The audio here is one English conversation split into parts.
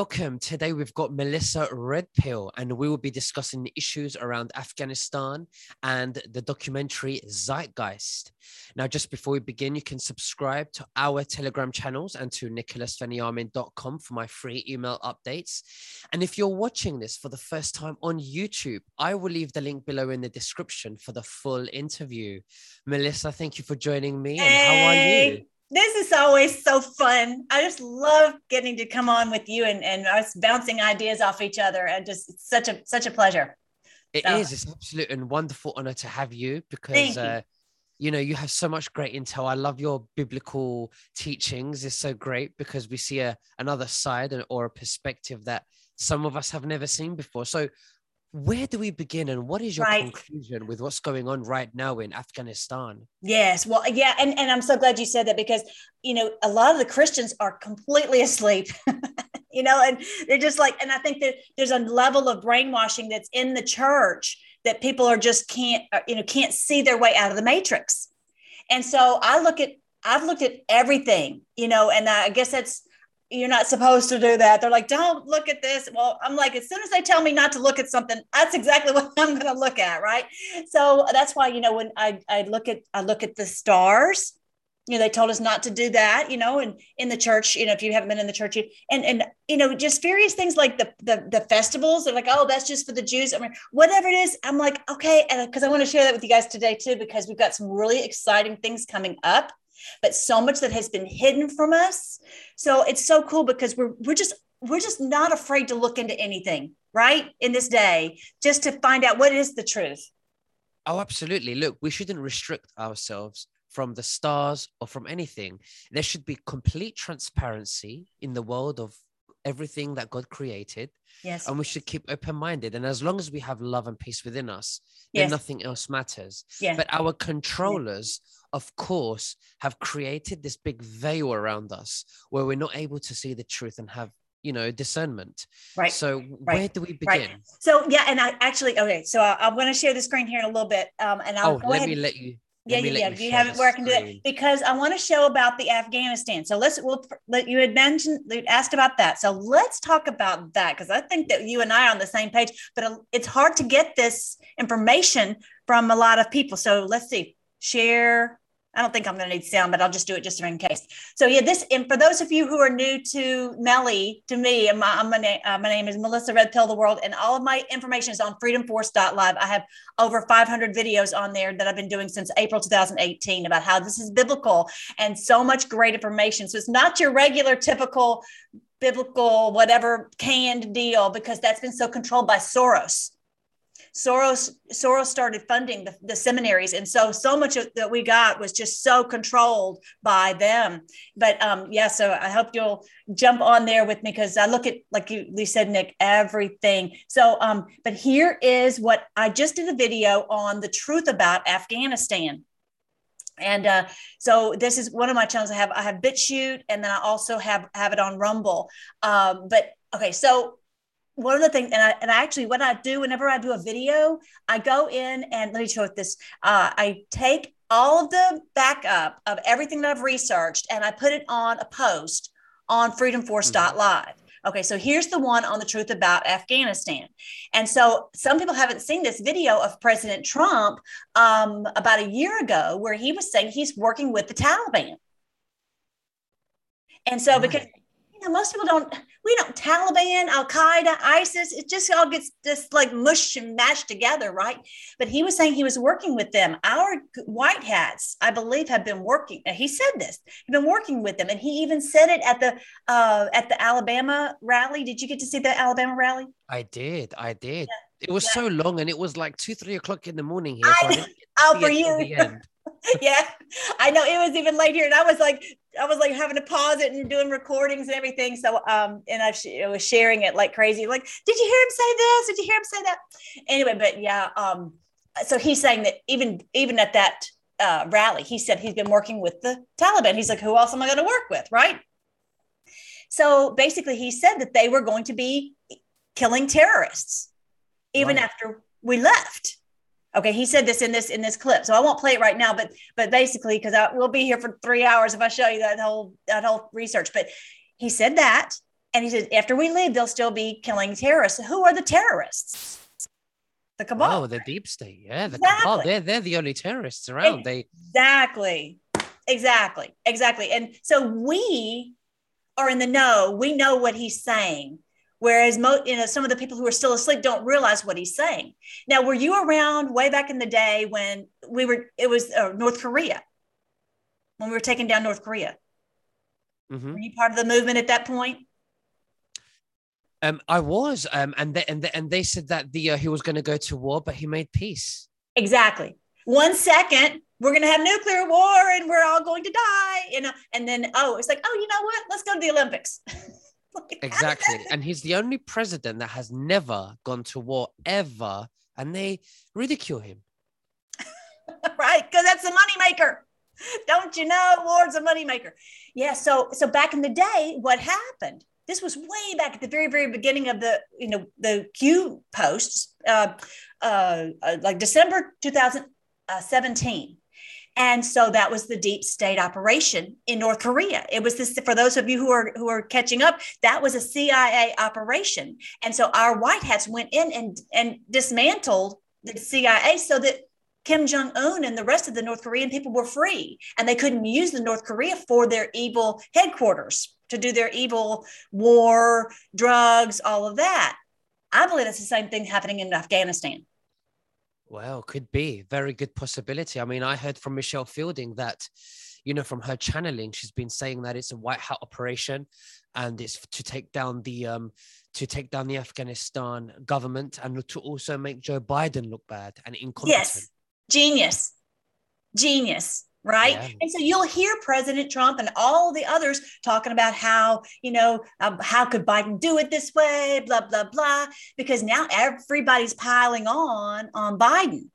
Welcome. Today we've got Melissa Redpill, and we will be discussing issues around Afghanistan and the documentary Zeitgeist. Now, just before we begin, you can subscribe to our Telegram channels and to nicholasveniamin.com for my free email updates. And if you're watching this for the first time on YouTube, I will leave the link below in the description for the full interview. Melissa, thank you for joining me. And how are you? This is always so fun. I just love getting to come on with you and, and us bouncing ideas off each other. And just such a such a pleasure. It so. is. It's absolute and wonderful honor to have you because uh, you know you have so much great intel. I love your biblical teachings. It's so great because we see a another side and, or a perspective that some of us have never seen before. So where do we begin and what is your right. conclusion with what's going on right now in afghanistan yes well yeah and, and i'm so glad you said that because you know a lot of the christians are completely asleep you know and they're just like and i think that there's a level of brainwashing that's in the church that people are just can't uh, you know can't see their way out of the matrix and so i look at i've looked at everything you know and i guess that's you're not supposed to do that. They're like, don't look at this. Well, I'm like, as soon as they tell me not to look at something, that's exactly what I'm going to look at, right? So that's why you know when I I look at I look at the stars. You know, they told us not to do that. You know, and in the church, you know, if you haven't been in the church, and and you know, just various things like the the, the festivals. They're like, oh, that's just for the Jews. I mean, whatever it is, I'm like, okay, and because I want to share that with you guys today too, because we've got some really exciting things coming up but so much that has been hidden from us. So it's so cool because we're we're just we're just not afraid to look into anything, right? In this day, just to find out what is the truth. Oh, absolutely. Look, we shouldn't restrict ourselves from the stars or from anything. There should be complete transparency in the world of everything that God created. Yes. And we should keep open minded. And as long as we have love and peace within us, yes. then nothing else matters. Yeah. But our controllers, of course, have created this big veil around us where we're not able to see the truth and have you know discernment right so right. where do we begin right. so yeah and i actually okay so I, i'm going to share the screen here in a little bit um and i'll oh, let ahead. me let you yeah, yeah, yeah. You have it where I can do it because I want to show about the Afghanistan. So let's we'll let you had mentioned asked about that. So let's talk about that because I think that you and I are on the same page. But uh, it's hard to get this information from a lot of people. So let's see. Share I don't think I'm going to need sound, but I'll just do it just in case. So yeah, this and for those of you who are new to Melly, to me, my, my, uh, my name is Melissa Red Pill the World, and all of my information is on freedomforce.live. I have over 500 videos on there that I've been doing since April 2018 about how this is biblical and so much great information. So it's not your regular typical biblical whatever canned deal because that's been so controlled by Soros Soros Soros started funding the, the seminaries, and so so much of, that we got was just so controlled by them. But um, yeah, so I hope you'll jump on there with me because I look at like you, you said, Nick, everything. So um, but here is what I just did a video on the truth about Afghanistan and uh, so this is one of my channels i have i have BitChute and then i also have have it on rumble um, but okay so one of the things, and I, and I actually, what I do whenever I do a video, I go in and let me show it this. Uh, I take all of the backup of everything that I've researched and I put it on a post on freedomforce.live. Mm-hmm. Okay, so here's the one on the truth about Afghanistan. And so some people haven't seen this video of President Trump um, about a year ago where he was saying he's working with the Taliban. And so, because know, most people don't, we don't, Taliban, Al Qaeda, ISIS, it just all gets just like mush and mashed together, right? But he was saying he was working with them. Our white hats, I believe, have been working. He said this, he's been working with them. And he even said it at the, uh, at the Alabama rally. Did you get to see the Alabama rally? I did. I did. Yeah. It was yeah. so long and it was like two, three o'clock in the morning here. So I, oh, for you. yeah, I know it was even late here, and I was like, I was like having to pause it and doing recordings and everything. So, um, and I, sh- I was sharing it like crazy. Like, did you hear him say this? Did you hear him say that? Anyway, but yeah, um, so he's saying that even even at that uh, rally, he said he's been working with the Taliban. He's like, who else am I going to work with, right? So basically, he said that they were going to be killing terrorists even right. after we left Okay, he said this in this in this clip, so I won't play it right now. But but basically, because I will be here for three hours if I show you that whole that whole research. But he said that, And he said, after we leave, they'll still be killing terrorists. Who are the terrorists? The cabal. Oh, the deep state. Yeah, the exactly. cabal. They're, they're the only terrorists around. They Exactly. Exactly. Exactly. And so we are in the know. We know what he's saying. Whereas mo- you know, some of the people who are still asleep don't realize what he's saying. Now, were you around way back in the day when we were, it was uh, North Korea, when we were taking down North Korea? Mm-hmm. Were you part of the movement at that point? Um, I was, um, and they, and they, and they said that the uh, he was going to go to war, but he made peace. Exactly. One second, we're going to have nuclear war, and we're all going to die. You know, and then oh, it's like oh, you know what? Let's go to the Olympics. like, exactly, and he's the only president that has never gone to war ever, and they ridicule him. right, because that's the moneymaker. Don't you know? War's a moneymaker. Yeah. So so back in the day, what happened? this was way back at the very very beginning of the you know the q posts uh, uh, uh, like december 2017 and so that was the deep state operation in north korea it was this for those of you who are who are catching up that was a cia operation and so our white hats went in and and dismantled the cia so that Kim Jong un and the rest of the North Korean people were free, and they couldn't use the North Korea for their evil headquarters to do their evil war, drugs, all of that. I believe it's the same thing happening in Afghanistan. Well, could be very good possibility. I mean, I heard from Michelle Fielding that, you know, from her channeling, she's been saying that it's a white hat operation, and it's to take down the um to take down the Afghanistan government and to also make Joe Biden look bad and incompetent. Yes, genius, genius right? Yeah. and so you'll hear president trump and all the others talking about how you know um, how could biden do it this way blah blah blah because now everybody's piling on on biden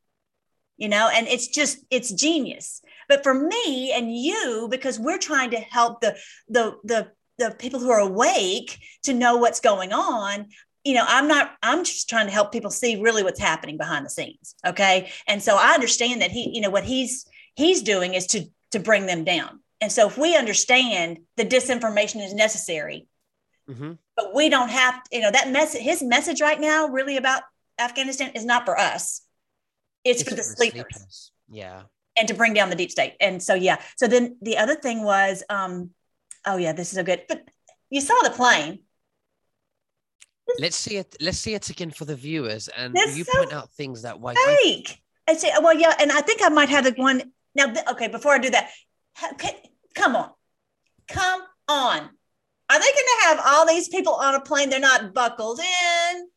you know and it's just it's genius. But for me and you because we're trying to help the the the the people who are awake to know what's going on you know i'm not i'm just trying to help people see really what's happening behind the scenes okay? And so i understand that he you know what he's he's doing is to to bring them down. And so if we understand the disinformation is necessary, mm-hmm. but we don't have, you know, that message, his message right now, really about Afghanistan is not for us. It's, it's for the sleepers. sleepers. Yeah. And to bring down the deep state. And so, yeah. So then the other thing was, um, oh yeah, this is so good. But you saw the plane. Let's see it. Let's see it again for the viewers, and you so point out things that why. Fake. I say, well, yeah, and I think I might have the one now, okay, before I do that, come on, come on. Are they going to have all these people on a plane? They're not buckled in.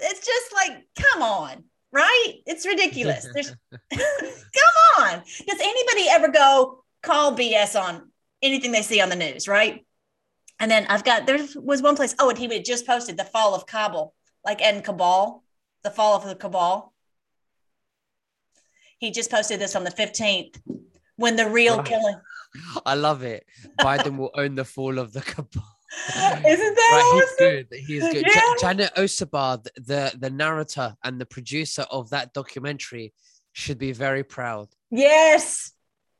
It's just like, come on, right? It's ridiculous. There's, come on. Does anybody ever go call BS on anything they see on the news, right? And then I've got, there was one place, oh, and he had just posted the fall of Kabul, like and Cabal, the fall of the Cabal. He just posted this on the 15th when the real killing. I love it. Biden will own the fall of the cabal. Isn't that right, awesome? He's good. He's good. Yeah. Janet Ossebaard, the, the narrator and the producer of that documentary, should be very proud. Yes.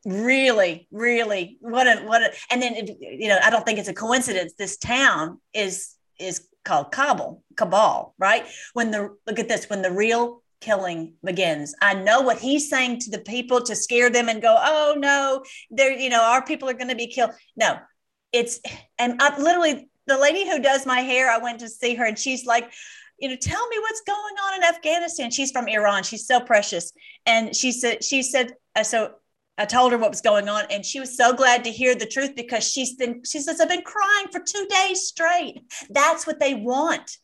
Really, really. What a what a and then you know, I don't think it's a coincidence. This town is is called Kabul, Cabal, right? When the look at this, when the real killing begins. I know what he's saying to the people to scare them and go, oh no, they're, you know, our people are going to be killed. No, it's, and I literally, the lady who does my hair, I went to see her and she's like, you know, tell me what's going on in Afghanistan. She's from Iran. She's so precious. And she said, she said, uh, so I told her what was going on, and she was so glad to hear the truth because she's been, she says, I've been crying for two days straight. That's what they want.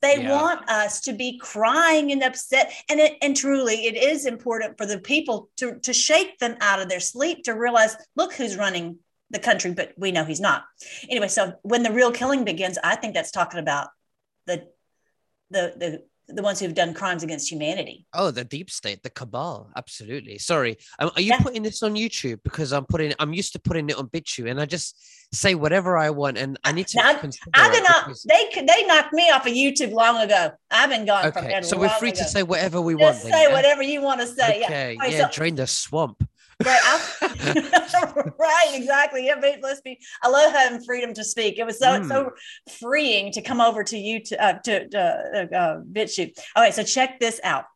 They yeah. want us to be crying and upset. And it, and truly, it is important for the people to, to shake them out of their sleep to realize, look who's running the country, but we know he's not. Anyway, so when the real killing begins, I think that's talking about the the the the ones who've done crimes against humanity. Oh, the deep state, the cabal. Absolutely. Sorry. Um, are you yeah. putting this on YouTube? Because I'm putting, I'm used to putting it on BitChute and I just say whatever I want. And I need to. Now, I've been because... they, they knocked me off of YouTube long ago. I've been gone okay. So we're free ago. to say whatever we just want. Say then, whatever you want to say. Okay. Yeah. Right, yeah so, drain the swamp. Right, right, exactly. Yeah, be. I love having freedom to speak. It was so mm. so freeing to come over to you to uh, to uh, uh, BitChute. Okay, so check this out.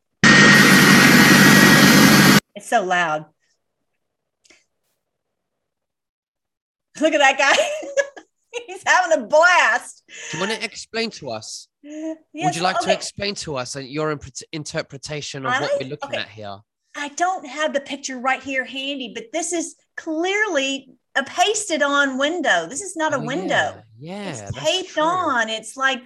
It's so loud. Look at that guy. He's having a blast. Do you want to explain to us? Yes, Would you like okay. to explain to us your interpretation of I, what we're looking okay. at here? I don't have the picture right here handy, but this is clearly a pasted on window. This is not a oh, window. Yeah, yeah it's taped on. It's like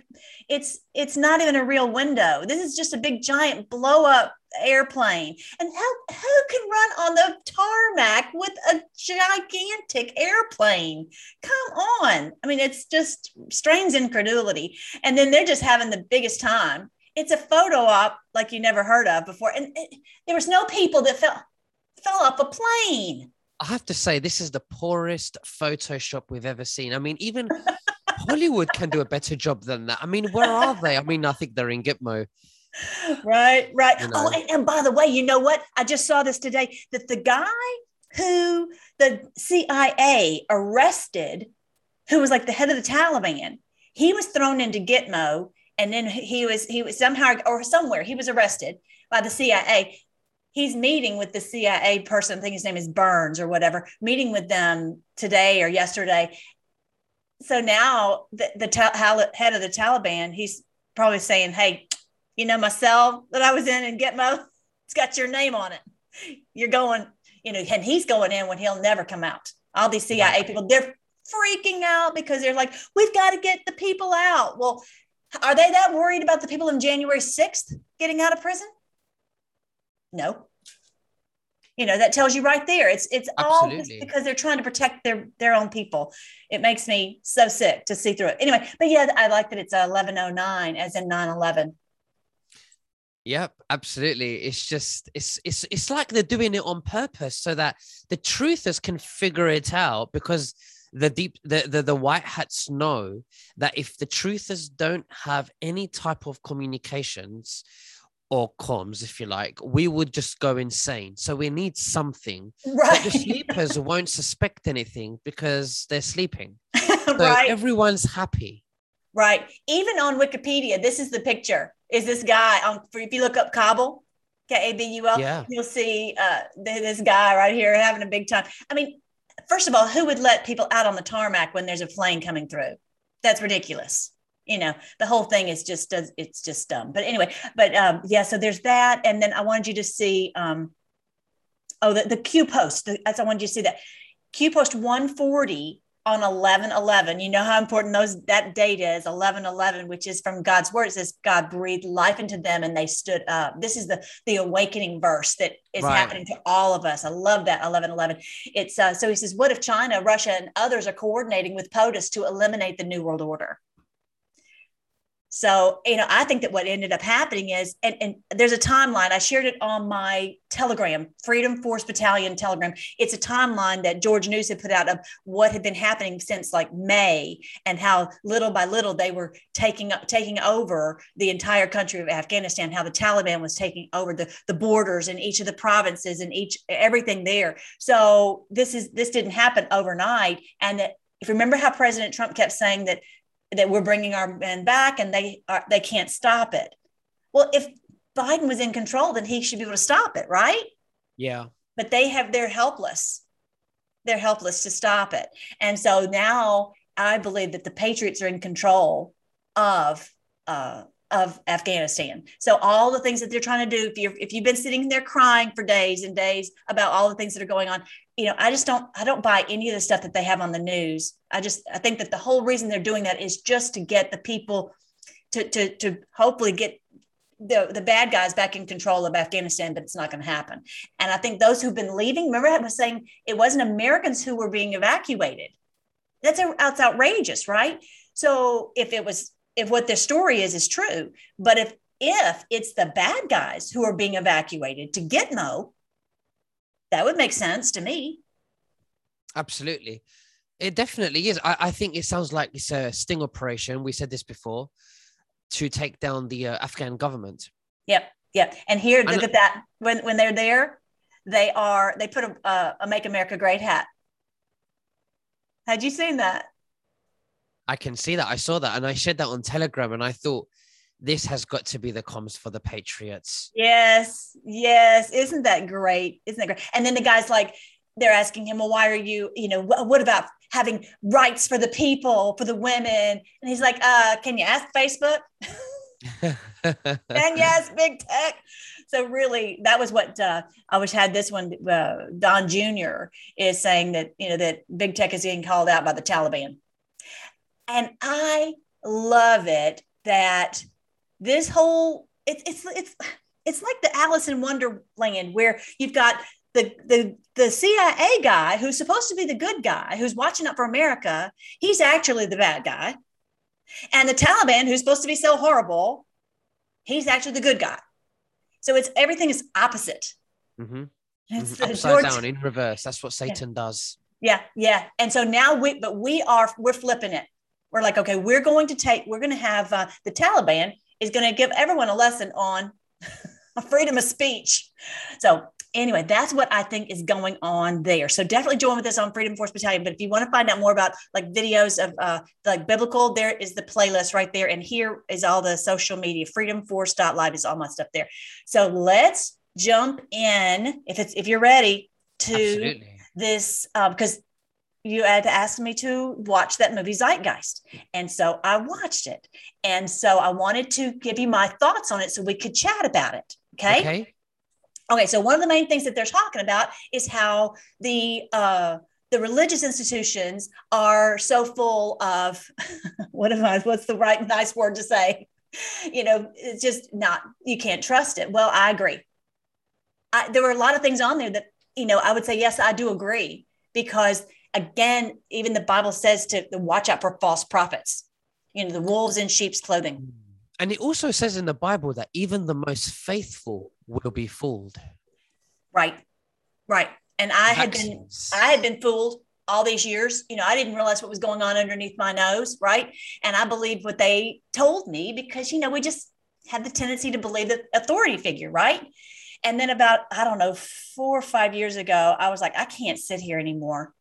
it's it's not even a real window. This is just a big giant blow up airplane. And how who can run on the tarmac with a gigantic airplane? Come on. I mean, it's just strains incredulity. And then they're just having the biggest time. It's a photo op like you never heard of before. And it, there was no people that fell fell off a plane. I have to say, this is the poorest Photoshop we've ever seen. I mean, even Hollywood can do a better job than that. I mean, where are they? I mean, I think they're in Gitmo right, right. You oh, know? Oh, and, and by the way, you know what? I just saw this today that the guy who the CIA arrested, who was like the head of the Taliban, he was thrown into Gitmo, and then he was he was somehow or somewhere he was arrested by the CIA. He's meeting with the CIA person. I think his name is Burns or whatever. Meeting with them today or yesterday. So now the, the ta- head of the Taliban, he's probably saying, "Hey, you know, my cell that I was in in Gitmo, it's got your name on it. You're going, you know, and he's going in when he'll never come out. All these CIA people, they're freaking out because they're like, we've got to get the people out. Well, are they that worried about the people in January 6th getting out of prison? No. You know, that tells you right there. It's it's Absolutely. all just because they're trying to protect their their own people. It makes me so sick to see through it. Anyway, but yeah, I like that it's 1109 as in 911. Yep, absolutely. It's just it's it's it's like they're doing it on purpose so that the truthers can figure it out because the deep the, the the white hats know that if the truthers don't have any type of communications or comms, if you like, we would just go insane. So we need something. Right. But the sleepers won't suspect anything because they're sleeping. So right. everyone's happy. Right. Even on Wikipedia, this is the picture. Is this guy on? If you look up Kabul, K A B U L, yeah. you'll see uh, this guy right here having a big time. I mean, first of all, who would let people out on the tarmac when there's a plane coming through? That's ridiculous. You know, the whole thing is just it's just dumb. But anyway, but um, yeah. So there's that, and then I wanted you to see. Um, oh, the, the Q post. The, that's I wanted you to see that Q post 140 on 11 11 you know how important those that date is 11 11 which is from god's word. It says god breathed life into them and they stood up. This is the the awakening verse that is right. happening to all of us. I love that 11 11 it's uh, so he says what if china russia and others are coordinating with potus to eliminate the new world order so, you know, I think that what ended up happening is, and, and, there's a timeline. I shared it on my Telegram, Freedom Force Battalion Telegram. It's a timeline that George News had put out of what had been happening since like May and how little by little they were taking taking over the entire country of Afghanistan, how the Taliban was taking over the, the borders in each of the provinces and each everything there. So this is this didn't happen overnight. And that if you remember how President Trump kept saying that that we're bringing our men back and they are they can't stop it. Well, if Biden was in control, then he should be able to stop it, right? Yeah. But they have they're helpless. They're helpless to stop it. And so now I believe that the Patriots are in control of uh, of Afghanistan. So all the things that they're trying to do, if you if you've been sitting there crying for days and days about all the things that are going on, you know, I just don't I don't buy any of the stuff that they have on the news. I just I think that the whole reason they're doing that is just to get the people to to to hopefully get the, the bad guys back in control of Afghanistan, but it's not going to happen. And I think those who've been leaving, remember I was saying it wasn't Americans who were being evacuated. That's, a, that's outrageous, right? So if it was if what their story is is true. But if if it's the bad guys who are being evacuated to Gitmo, that would make sense to me. Absolutely. It definitely is. I, I think it sounds like it's a sting operation. We said this before to take down the uh, Afghan government. Yep. Yep. And here, look and, at that. When when they're there, they are they put a, a, a make america great hat had you seen that i can see that i saw that and i shared that on telegram and i thought this has got to be the comms for the patriots. Yes yes. Isn't that great? Isn't that great? And then the guy's like they're asking him well why are you you know what, about having rights for the people for the women? And he's like uh can you ask facebook? And yes big tech? So really that was what uh, i wish had this one uh, don jr is saying that you know that big tech is getting called out by the taliban. And i love it that this whole it's it's it's it's like the alice in wonderland where you've got the, the the CIA guy who's supposed to be the good guy who's watching out for America, he's actually the bad guy. And the Taliban, who's supposed to be so horrible, he's actually the good guy. So it's everything is opposite. Mm-hmm. It's mm-hmm. upside George, down in reverse. That's what Satan yeah. does. Yeah, yeah. And so now we, but we are we're flipping it. We're like, okay, we're going to take, we're going to have uh, the Taliban is going to give everyone a lesson on freedom of speech. So anyway, that's what I think is going on there. So definitely join with us on Freedom Force Battalion. But if you want to find out more about like videos of uh, like biblical, there is the playlist right there. And here is all the social media. Freedomforce.live is all my stuff there. So let's jump in if it's if you're ready to Absolutely. this because um, you had asked me to watch that movie Zeitgeist. And so I watched it. And so I wanted to give you my thoughts on it so we could chat about it. Okay. Okay. Okay. So one of the main things that they're talking about is how the, uh, the religious institutions are so full of what am I, what's the right nice word to say? You know, it's just not, you can't trust it. Well, I agree. I, there were a lot of things on there that, you know, I would say, yes, I do agree because again, even the Bible says to, watch out for false prophets, you know, the wolves in sheep's clothing. Mm. And it also says in the Bible that even the most faithful will be fooled. Right. Right. And I had been I had been fooled all these years. You know, I didn't realize what was going on underneath my nose, right? And I believed what they told me because you know, we just had the tendency to believe the authority figure, right? And then about, I don't know, four or five years ago, I was like, I can't sit here anymore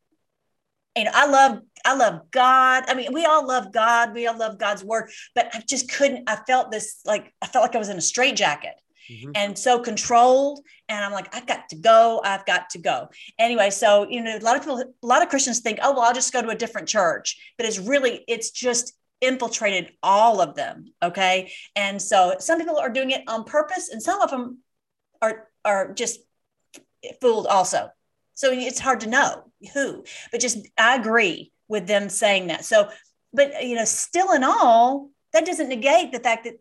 and I love I love God. I mean, we all love God. We all love God's word, but I just couldn't. I felt this like I felt like I was in a straitjacket. Mm-hmm. And so controlled, and I'm like, I've got to go. I've got to go. Anyway, so you know, a lot of people, a lot of Christians think, oh, well, I'll just go to a different church. But it's really, it's just infiltrated all of them. Okay, and so some people are doing it on purpose, and some of them are are just fooled also. So it's hard to know who, but just I agree with them saying that. So, but you know, still in all, that doesn't negate the fact that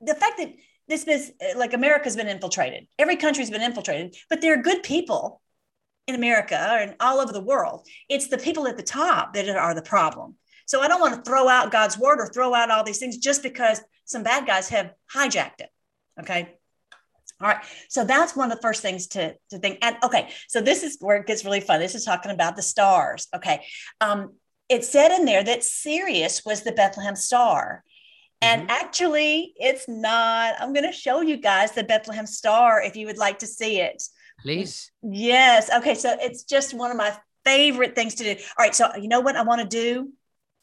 the fact that this is like America's been infiltrated. Every country's been infiltrated, but there are good people in America and all over the world. It's the people at the top that are the problem. So I don't want to throw out God's word or throw out all these things just because some bad guys have hijacked it. Okay. All right. So that's one of the first things to, to think. And okay, so this is where it gets really fun. This is talking about the stars. Okay. Um, it said in there that Sirius was the Bethlehem star. And mm-hmm. actually, it's not. I'm going to show you guys the Bethlehem star if you would like to see it. Please. Yes. Okay. So it's just one of my favorite things to do. All right. So, you know what I want to do?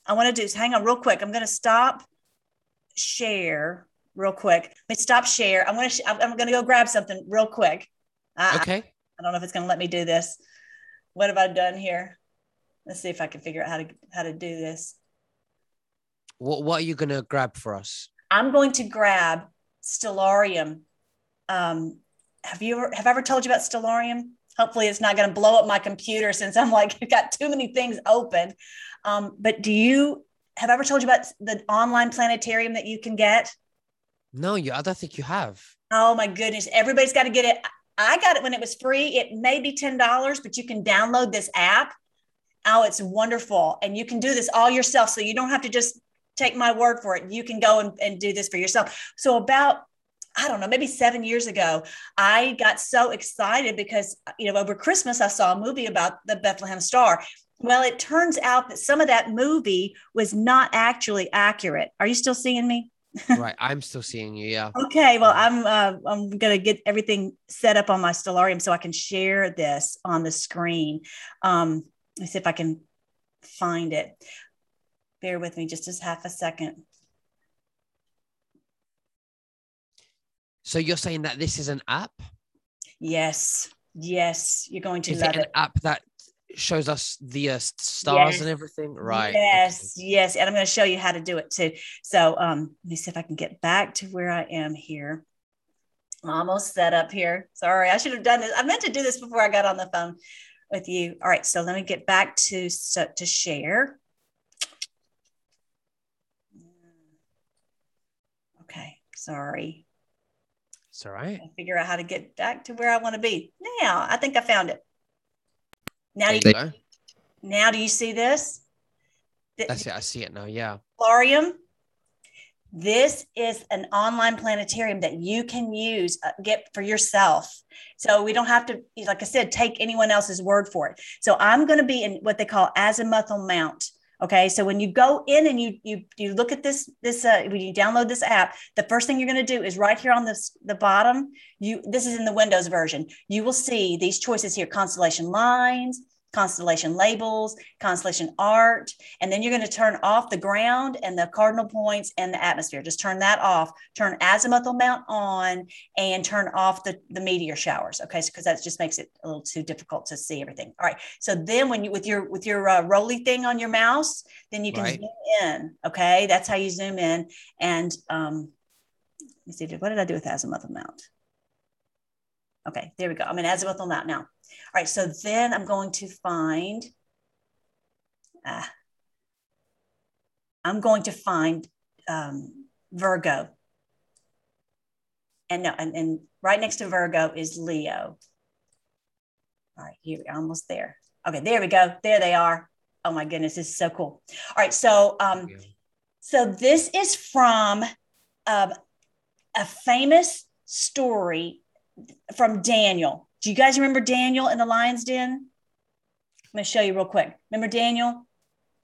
I want to do is hang on real quick. I'm going to stop share real quick. Let me stop share. I'm gonna sh- I'm gonna go grab something real quick. I, okay. I don't know if it's gonna let me do this. What have I done here? Let's see if I can figure out how to how to do this. What What are you gonna grab for us? I'm going to grab Stellarium. Um, have you ever have I ever told you about Stellarium? Hopefully, it's not going to blow up my computer since I'm like I've got too many things open. Um, but do you have I ever told you about the online planetarium that you can get? No, you. I don't think you have. Oh my goodness! Everybody's got to get it. I got it when it was free. It may be ten dollars, but you can download this app. Oh, it's wonderful, and you can do this all yourself. So you don't have to just take my word for it. You can go and, and do this for yourself. So about I don't know, maybe seven years ago, I got so excited because, you know, over Christmas, I saw a movie about the Bethlehem Star. Well, it turns out that some of that movie was not actually accurate. Are you still seeing me? Right, I'm still seeing you. Yeah. Okay. Well, I'm uh, I'm gonna get everything set up on my Stellarium so I can share this on the screen. Um, let's see if I can find it. Bear with me just as half a second. So you're saying that this is an app? Yes. Yes. You're going to is love it. An it. app that shows us the uh, stars Yes. and everything, right? Yes, yes. And I'm going to show you how to do it too. So um, let me see if I can get back to where I am here. I'm almost set up here. Sorry, I should have done this. I meant to do this before I got on the phone with you. All right, so let me get back to so, to share. Okay, sorry. It's all right. I figure out how to get back to where I want to be. Now, I think I found it. Now, do you you, now do you see this? The- That's it. I see it now. Yeah. Planetarium. This is an online planetarium that you can use, uh, get for yourself. So we don't have to, like I said, take anyone else's word for it. So I'm going to be in what they call azimuthal mount. Okay, so when you go in and you you you look at this this uh, when you download this app, the first thing you're going to do is right here on this the bottom. You this is in the Windows version. You will see these choices here: constellation lines, constellation labels, constellation art, and then you're going to turn off the ground and the cardinal points and the atmosphere. Just turn that off. Turn azimuthal mount on and turn off the, the meteor showers. Okay, so because that just makes it a little too difficult to see everything. All right. So then when you with your with your uh, roly thing on your mouse, then you can Right. zoom in. Okay, that's how you zoom in. And um, let me see. What did I do with azimuthal mount? Okay, there we go. I'm in azimuthal mount now. All right, so then I'm going to find, ah, I'm going to find um, Virgo. And no, and, and right next to Virgo is Leo. All right, here we're almost there. Okay, there we go. There they are. Oh my goodness, this is so cool. All right, so um, Yeah. so this is from um, a famous story from Daniel. Do you guys remember Daniel in the lion's den? I'm going to show you real quick. Remember Daniel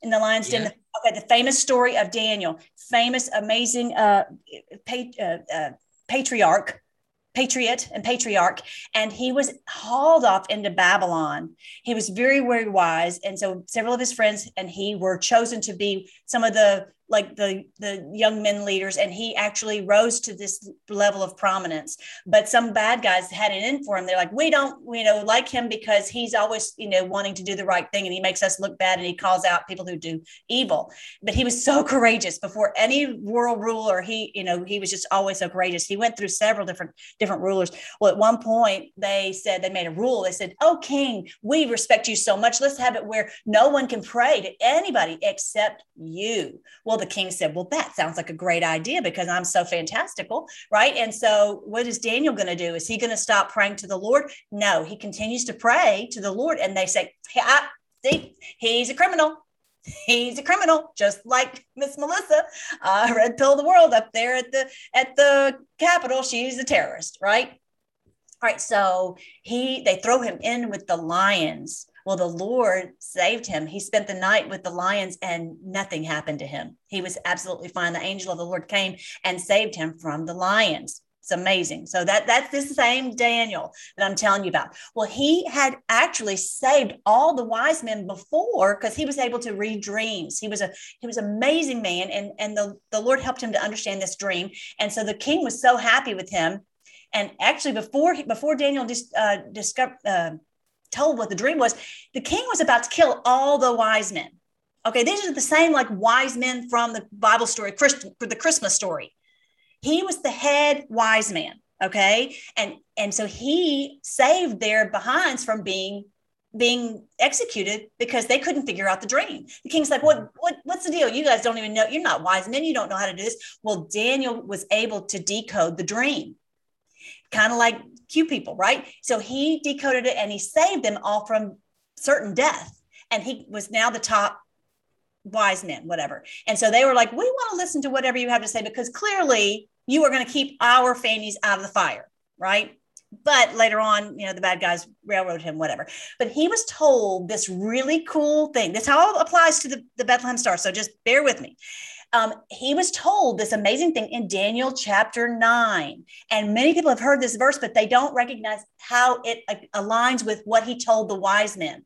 in the lion's Yeah. den? Okay, the famous story of Daniel, famous, amazing uh, pa- uh, uh, patriarch, patriot and patriarch, and he was hauled off into Babylon. He was very, very wise, and so several of his friends and he were chosen to be some of the like the the young men leaders, and he actually rose to this level of prominence. But some bad guys had it in for him. They're like, we don't, you know, like him because he's always, you know, wanting to do the right thing, and he makes us look bad, and he calls out people who do evil. But he was so courageous before any world ruler. He, you know, he was just always so courageous. He went through several different different rulers. Well, at one point, they said they made a rule. They said, "Oh, King, we respect you so much. Let's have it where no one can pray to anybody except you." Well, the king said, "Well, that sounds like a great idea because I'm so fantastical, right?" And so, what is Daniel going to do? Is he going to stop praying to the Lord? No, he continues to pray to the Lord, and they say, hey, I, "See, he's a criminal." He's a criminal, just like Miss Melissa, uh, Red Pill of the World up there at the at the Capitol. She's a terrorist, right? All right, so he they throw him in with the lions. Well, the Lord saved him. He spent the night with the lions and nothing happened to him. He was absolutely fine. The angel of the Lord came and saved him from the lions. It's amazing. So that that's this same Daniel that I'm telling you about. Well, he had actually saved all the wise men before because he was able to read dreams. He was a he was an amazing man, and and the the Lord helped him to understand this dream. And so the king was so happy with him. And actually, before he, before Daniel just uh, discovered uh, told what the dream was, the king was about to kill all the wise men. Okay, these are the same like wise men from the Bible story, Christ, for the Christmas story. He was the head wise man. Okay, and and so he saved their behinds from being being executed because they couldn't figure out the dream. The king's like, what, what, what's the deal? You guys don't even know. You're not wise men. You don't know how to do this. Well, Daniel was able to decode the dream, kind of like Q people, right? So he decoded it and he saved them all from certain death. And he was now the top wise men, whatever. And so they were like, we want to listen to whatever you have to say because clearly you are going to keep our fannies out of the fire, right? But later on, you know, the bad guys railroad him, whatever. But he was told this really cool thing. This all applies to the, the Bethlehem Star. So just bear with me. Um, he was told this amazing thing in Daniel chapter 9. And many people have heard this verse, but they don't recognize how it aligns with what he told the wise men.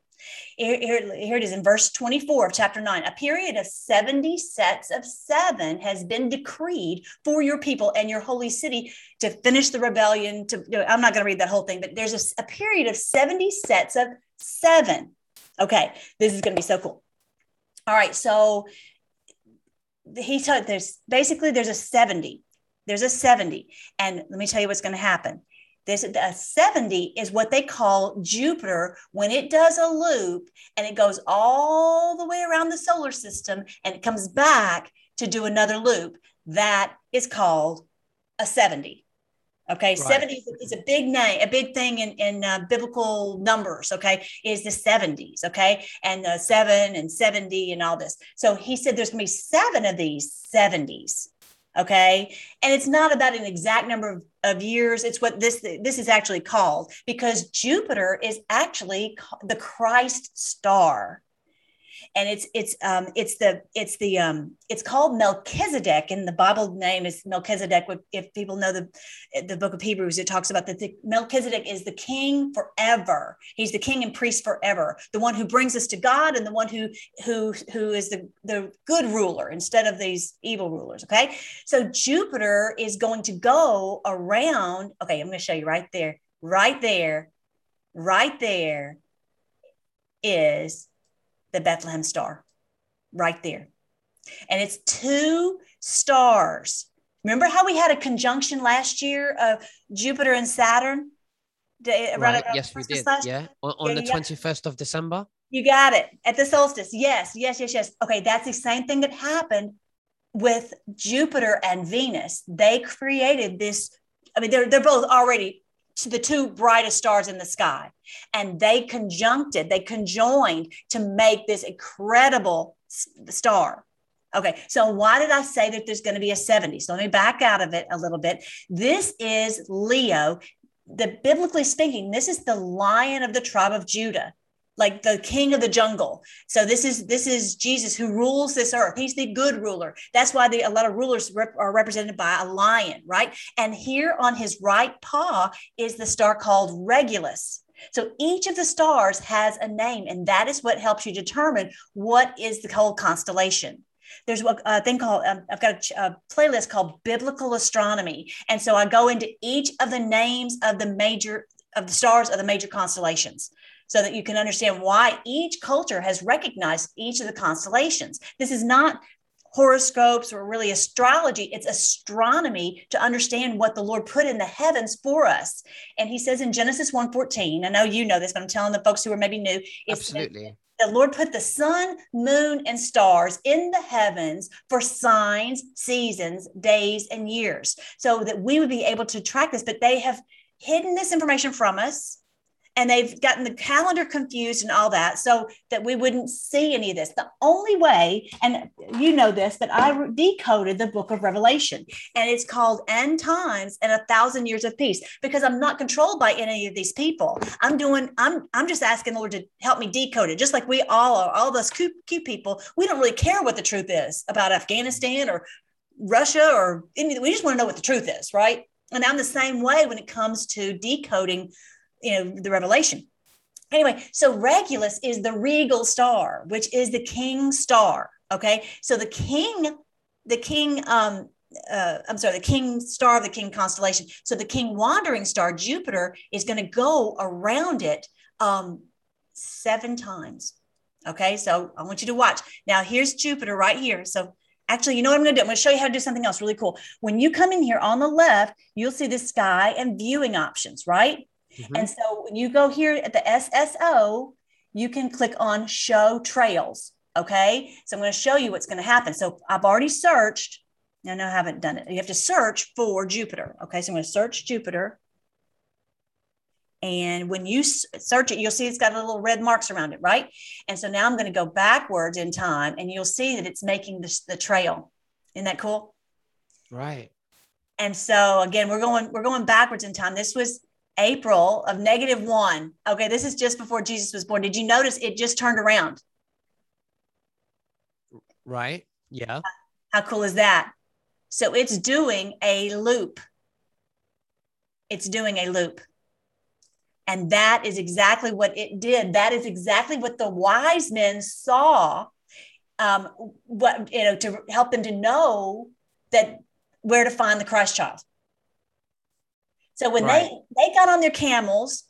Here, here, here, it is in verse 24 of chapter 9. A period of 70 sets of seven has been decreed for your people and your holy city to finish the rebellion. To I'm not going to read that whole thing, but there's a, a period of 70 sets of seven. Okay, this is going to be so cool. All right, so he told there's basically there's a 70. There's a 70. And let me tell you what's going to happen. This a 70 is what they call Jupiter when it does a loop and it goes all the way around the solar system and it comes back to do another loop. That is called a 70. Okay, right. 70 is a big name, a big thing in, in uh, biblical numbers. Okay, is the 70s. Okay, and uh, seven and 70 and all this. So he said there's to be seven of these 70s okay and it's not about an exact number of, of years it's what this this is actually called because jupiter is actually the christ star and it's it's um it's the it's the um it's called Melchizedek, and the Bible name is Melchizedek. If people know the the book of Hebrews, it talks about that the Melchizedek is the king forever. He's the king and priest forever, the one who brings us to God, and the one who who who is the the good ruler instead of these evil rulers. Okay, so Jupiter is going to go around. Okay, I'm going to show you right there, right there, right there is the Bethlehem star right there. And it's two stars. Remember how we had a conjunction last year of Jupiter and Saturn? Right. Yes, we did. Yeah. On, on yeah, the 21st of December. You got it. At the solstice. Yes, yes, yes, yes. Okay. That's the same thing that happened with Jupiter and Venus. They created this. I mean, they're, they're both already the two brightest stars in the sky. And they conjuncted, they conjoined to make this incredible star. Okay, so why did I say that there's going to be a 70? So let me back out of it a little bit. This is Leo. The biblically speaking, this is the lion of the tribe of Judah like the king of the jungle. So this is this is Jesus who rules this earth. He's the good ruler. That's why the, a lot of rulers rep, are represented by a lion, right? And here on his right paw is the star called Regulus. So each of the stars has a name, and that is what helps you determine what is the whole constellation. There's a thing called, um, I've got a, a playlist called Biblical Astronomy. And so I go into each of the names of the major, of the stars of the major constellations so that you can understand why each culture has recognized each of the constellations. This is not horoscopes or really astrology. It's astronomy to understand what the lord put in the heavens for us. And he says in genesis 1.14 i know you know this but i'm telling the folks who are maybe new absolutely. the lord put the sun moon and stars in the heavens for signs seasons days and years so that we would be able to track this. But they have hidden this information from us and they've gotten the calendar confused and all that so that we wouldn't see any of this. The only way and you know this but i decoded the book of revelation and it's called end times and a thousand years of peace because i'm not controlled by any of these people. I'm doing i'm i'm just asking the lord to help me decode it. Just like we all are all those Q, Q people we don't really care what the truth is about afghanistan or russia or anything we just want to know what the truth is right? And i'm the same way when it comes to decoding you know the revelation anyway so regulus is the regal star which is the king star okay so the king the king um uh, I'm sorry, the king star of the king constellation. So the king wandering star, Jupiter, is going to go around it um, seven times. Okay, so I want you to watch. Now, here's Jupiter right here. So actually, you know what I'm going to do? I'm going to show you how to do something else really cool. When you come in here on the left, you'll see the sky and viewing options, right? Mm-hmm. And so when you go here at the SSO, you can click on show trails. Okay. So I'm going to show you what's going to happen. So I've already searched. No, no, I haven't done it. You have to search for Jupiter. Okay. So I'm going to search Jupiter. And when you search it, you'll see it's got a little red marks around it, right? And so now I'm going to go backwards in time and you'll see that it's making this, the trail. Isn't that cool? Right. And so again, we're going, we're going backwards in time. This was April of negative one. Okay, this is just before Jesus was born. Did you notice it just turned around? Right. Yeah. How cool is that? So it's doing a loop. It's doing a loop. And that is exactly what it did. That is exactly what the wise men saw. Um, what you know to help them to know that where to find the Christ child. So when right. they they got on their camels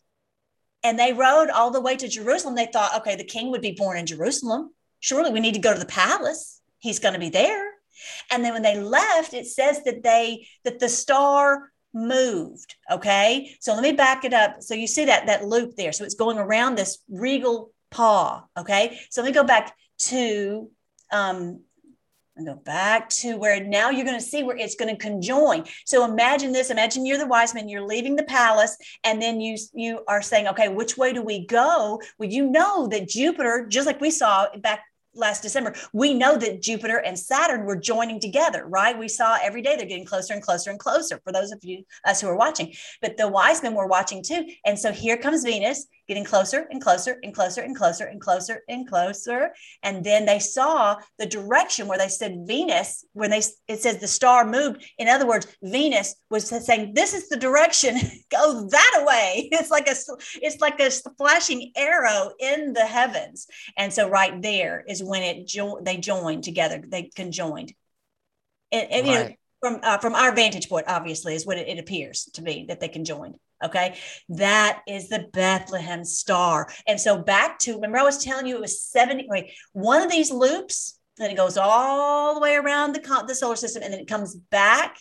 and they rode all the way to Jerusalem, they thought, okay, the king would be born in Jerusalem. Surely we need to go to the palace. He's going to be there. And then when they left, it says that they that the star moved. Okay. So let me back it up. So you see that that loop there. So it's going around this regal paw. Okay. So let me go back to um and go back to where now you're going to see where it's going to conjoin. So imagine this. Imagine you're the wise man. You're leaving the palace, and then you you are saying, okay, which way do we go? Well, you know that Jupiter, just like we saw back last December, we know that Jupiter and Saturn were joining together, right? We saw every day they're getting closer and closer and closer for those of you, us who are watching. But the wise men were watching too. And so here comes Venus getting closer and closer and closer and closer and closer and closer. And then they saw the direction where they said Venus, when they it says the star moved. In other words, Venus was saying, This is the direction, go that way. It's like a it's like a flashing arrow in the heavens. And so right there is when it jo- they joined together, they conjoined. And, and right. you know, from uh, from our vantage point, obviously, is what it, it appears to be that they conjoined. Okay. That is the Bethlehem star. And so back to remember, I was telling you it was 70. Wait, one of these loops, then it goes all the way around the, the solar system and then it comes back.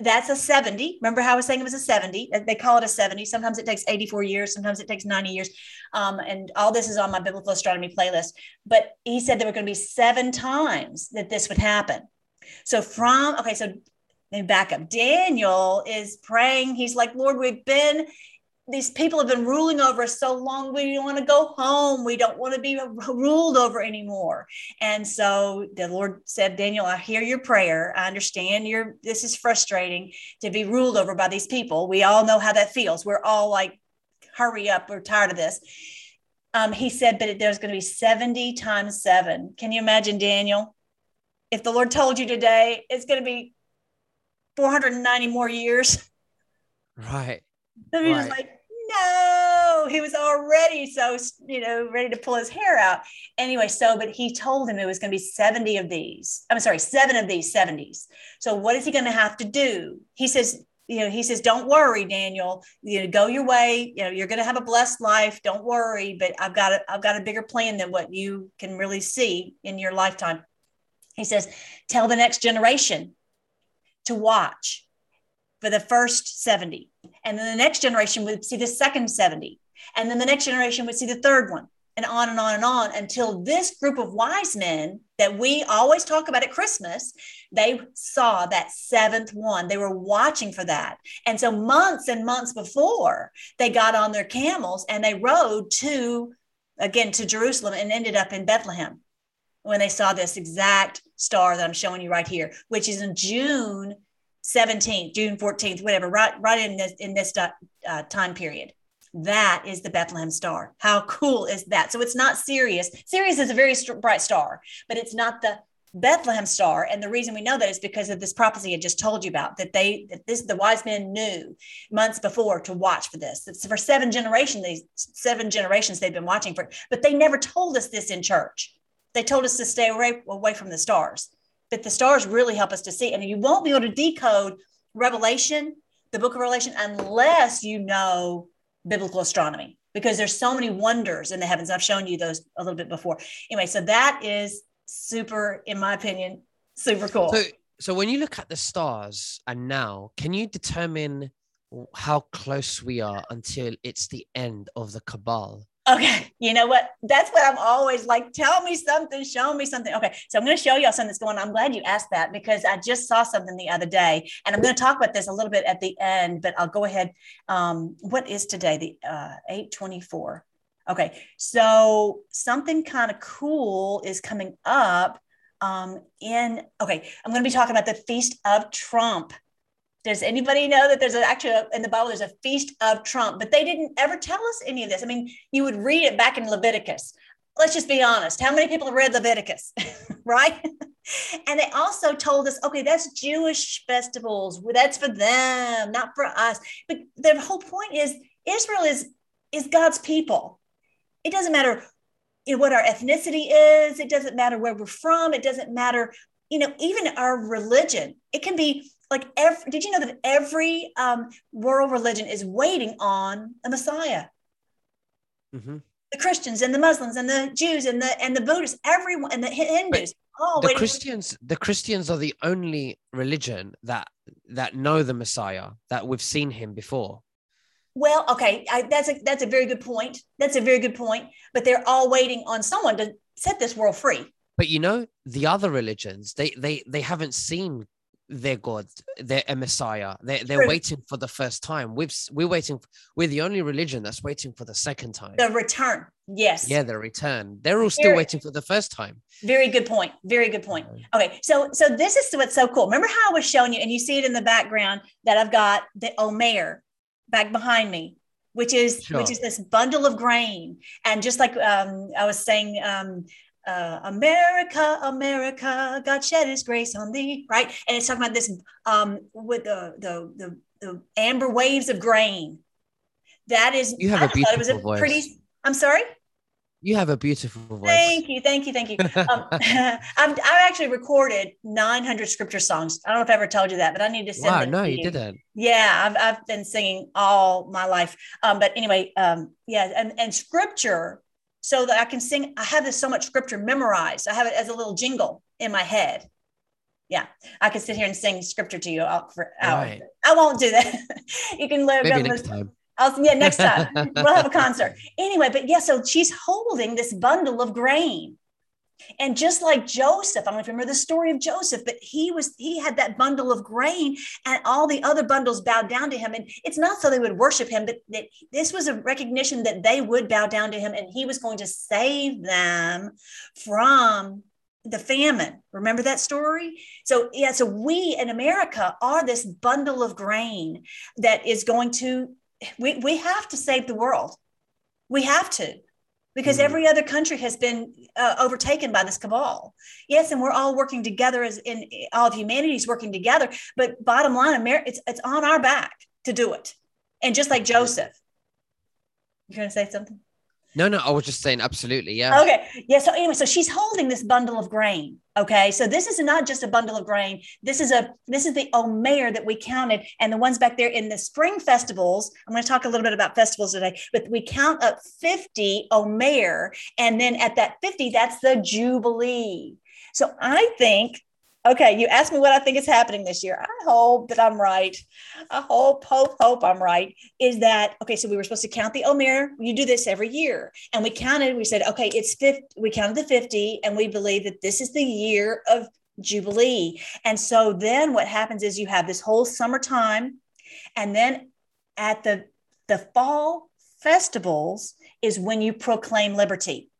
That's a 70. Remember how I was saying it was a 70? They call it a 70. Sometimes it takes 84 years, sometimes it takes 90 years. Um, and all this is on my biblical astronomy playlist. But he said there were going to be seven times that this would happen. So from okay, so and back up. Daniel is praying. He's like, Lord, we've been, these people have been ruling over us so long. We don't want to go home. We don't want to be ruled over anymore. And so the Lord said, Daniel, I hear your prayer. I understand your, this is frustrating to be ruled over by these people. We all know how that feels. We're all like, hurry up. We're tired of this. Um, he said, but there's going to be 70 times seven. Can you imagine, Daniel? If the Lord told you today, it's going to be 490 more years. Right. So he right. was like, no, he was already so, you know, ready to pull his hair out. Anyway, so, but he told him it was going to be 70 of these. I'm sorry, seven of these 70s. So what is he going to have to do? He says, you know, he says, don't worry, Daniel, you know, go your way. You know, you're going to have a blessed life. Don't worry, but I've got a, I've got a bigger plan than what you can really see in your lifetime. He says, tell the next generation to watch for the first 70. And then the next generation would see the second 70. And then the next generation would see the third one, and on and on and on until this group of wise men that we always talk about at Christmas, they saw that seventh one. They were watching for that. And so months and months before, they got on their camels and they rode to, again, to Jerusalem and ended up in Bethlehem when they saw this exact star that I'm showing you right here, which is in June 17th, June 14th, whatever, right, right in this in this uh, time period. That is the Bethlehem star. How cool is that? So it's not Sirius. Sirius is a very st- bright star, but it's not the Bethlehem star. And the reason we know that is because of this prophecy I just told you about that they that this the wise men knew months before to watch for this. It's for seven generations, these seven generations they've been watching for, but they never told us this in church. They told us to stay away, away from the stars, but the stars really help us to see. And you won't be able to decode Revelation, the book of Revelation, unless you know biblical astronomy, because there's so many wonders in the heavens. I've shown you those a little bit before. Anyway, so that is super, in my opinion, super cool. So, so when you look at the stars and now, can you determine how close we are until it's the end of the cabal? Okay, you know what? That's what I'm always like. Tell me something, show me something. Okay, so I'm going to show y'all something that's going on. I'm glad you asked that because I just saw something the other day, and I'm going to talk about this a little bit at the end. But I'll go ahead. Um, what is today? The uh, 824. Okay, so something kind of cool is coming up. Um, in okay, I'm going to be talking about the Feast of Trump. Does anybody know that there's a, actually a, in the Bible there's a feast of Trump, but they didn't ever tell us any of this. I mean, you would read it back in Leviticus. let's just be honest. How many people have read Leviticus, right? and they also told us, okay, that's Jewish festivals. That's for them, not for us. But the whole point is Israel is is God's people. It doesn't matter you know, what our ethnicity is. It doesn't matter where we're from. It doesn't matter, you know, even our religion. It can be like every. Did you know that every um, world religion is waiting on a Messiah? Mm-hmm the Christians and the Muslims and the Jews and the and the Buddhists, everyone and the Hindus. Oh, the Christians, the Christians are the only religion that that know the Messiah that we've seen him before. Well, okay, I, that's a that's a very good point. That's a very good point. But they're all waiting on someone to set this world free. But you know, the other religions, they they they haven't seen their God, their a Messiah. They're, they're True. waiting for the first time. We've we're waiting. We're the only religion that's waiting for the second time. The return. Yes. Yeah, the return. They're all still very, waiting for the first time. Very good point. Very good point. Okay, so so this is what's so cool. Remember how I was showing you, and you see it in the background that I've got the Omer back behind me, which is sure. which is this bundle of grain, and just like um, I was saying. Um, uh, America, America, God shed His grace on thee, right? And it's talking about this um, with the, the the the amber waves of grain. That is, you have I a beautiful it was a voice. pretty. I'm sorry. You have a beautiful voice. Thank you, thank you, thank you. Um, I've, I've actually recorded 900 scripture songs. I don't know if I ever told you that, but I need to send wow, no, you. you didn't. Yeah, I've, I've been singing all my life. Um, but anyway, um, yeah, and, and scripture so that I can sing. I have this so much scripture memorized. I have it as a little jingle in my head. Yeah, I can sit here and sing scripture to you out for hours. Right. I won't do that. you can learn. Maybe next time. I'll, yeah, next time we'll have a concert. Anyway, but yeah, so she's holding this bundle of grain and just like Joseph, I don't know if you remember the story of Joseph, but he was he had that bundle of grain, and all the other bundles bowed down to him. And it's not so they would worship him, but that this was a recognition that they would bow down to him, and he was going to save them from the famine. Remember that story? So yeah, so we in America are this bundle of grain that is going to we, we have to save the world. We have to because mm-hmm. every other country has been uh, overtaken by this cabal. Yes, and we're all working together as in all of humanity is working together. But bottom line, America, it's it's on our back to do it. And just like Joseph, you're going to say something. No, no, I was just saying, absolutely, yeah. Okay, yeah. So anyway, so she's holding this bundle of grain. Okay, so this is not just a bundle of grain. This is a this is the omer that we counted, and the ones back there in the spring festivals. I'm going to talk a little bit about festivals today, but we count up 50 omer, and then at that 50, that's the jubilee. So I think Okay, you asked me what I think is happening this year. I hope that I'm right. I hope, hope, hope I'm right. Is that okay? So we were supposed to count the Omer. You do this every year, and we counted. We said, okay, it's 50. We counted the 50, and we believe that this is the year of Jubilee. And so then what happens is you have this whole summertime, and then at the the fall festivals is when you proclaim liberty.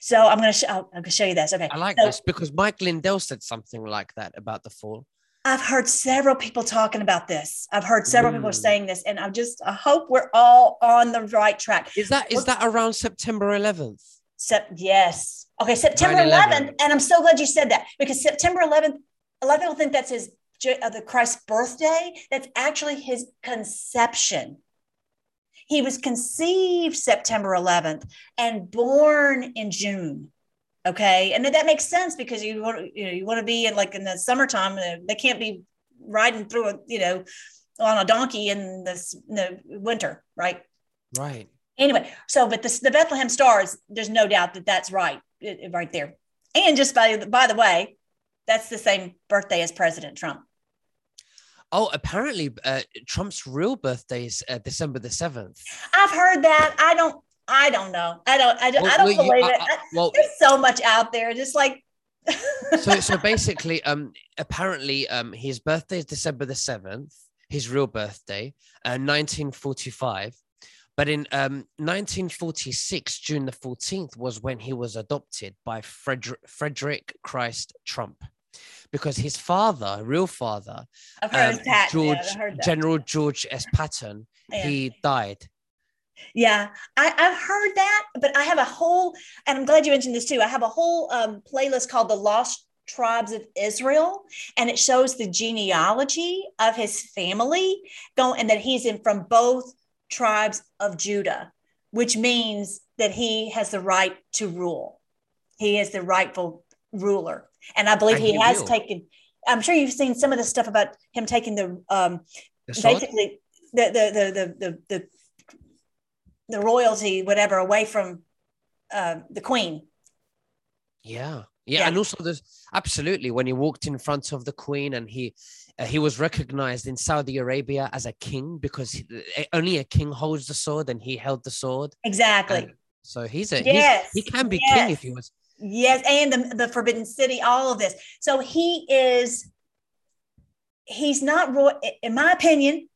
So I'm going to show, I'm going to show you this. Okay. I like so, this because Mike Lindell said something like that about the fall. I've heard several people talking about this. I've heard several mm. people saying this, and I'm just I hope we're all on the right track. Is that is that around September 11th? Sep- yes. Okay, September 11th, and I'm so glad you said that because September 11th, a lot of people think that's his uh, the Christ's birthday. That's actually his conception. He was conceived September 11th and born in June. Okay, and that makes sense because you want you know you want to be in like in the summertime. Uh, they can't be riding through a you know on a donkey in this in the winter, right? Right. Anyway, so but the, the Bethlehem stars, there's no doubt that that's right, right there. And just by by the way, that's the same birthday as President Trump. Oh, apparently, uh, Trump's real birthday is uh, December the seventh. I've heard that. I don't. I don't know. I don't. I don't, well, I don't well, believe you, it. I, well, There's so much out there. Just like. so so basically, um, apparently, um, his birthday is December the seventh. His real birthday, uh, 1945. But in um, 1946, June the 14th was when he was adopted by Frederick, Frederick Christ Trump because his father, real father, um, George yeah, General George S. Patton, yeah. he died. Yeah, I, I've heard that, but I have a whole, and I'm glad you mentioned this too. I have a whole um, playlist called The Lost Tribes of Israel, and it shows the genealogy of his family, going, and that he's in from both tribes of Judah, which means that he has the right to rule. He is the rightful ruler, and I believe he, has taken. I'm sure you've seen some of the stuff about him taking the, um, the basically the the the the the, the the royalty, whatever, away from uh, the queen. Yeah. yeah, yeah, and also there's absolutely when he walked in front of the queen and he uh, he was recognized in Saudi Arabia as a king because he, eh, only a king holds the sword and he held the sword. Exactly. And so he's a yes. He's, he can be yes. king if he was. Yes, and the, the Forbidden City, all of this. So he is. He's not royal, in my opinion.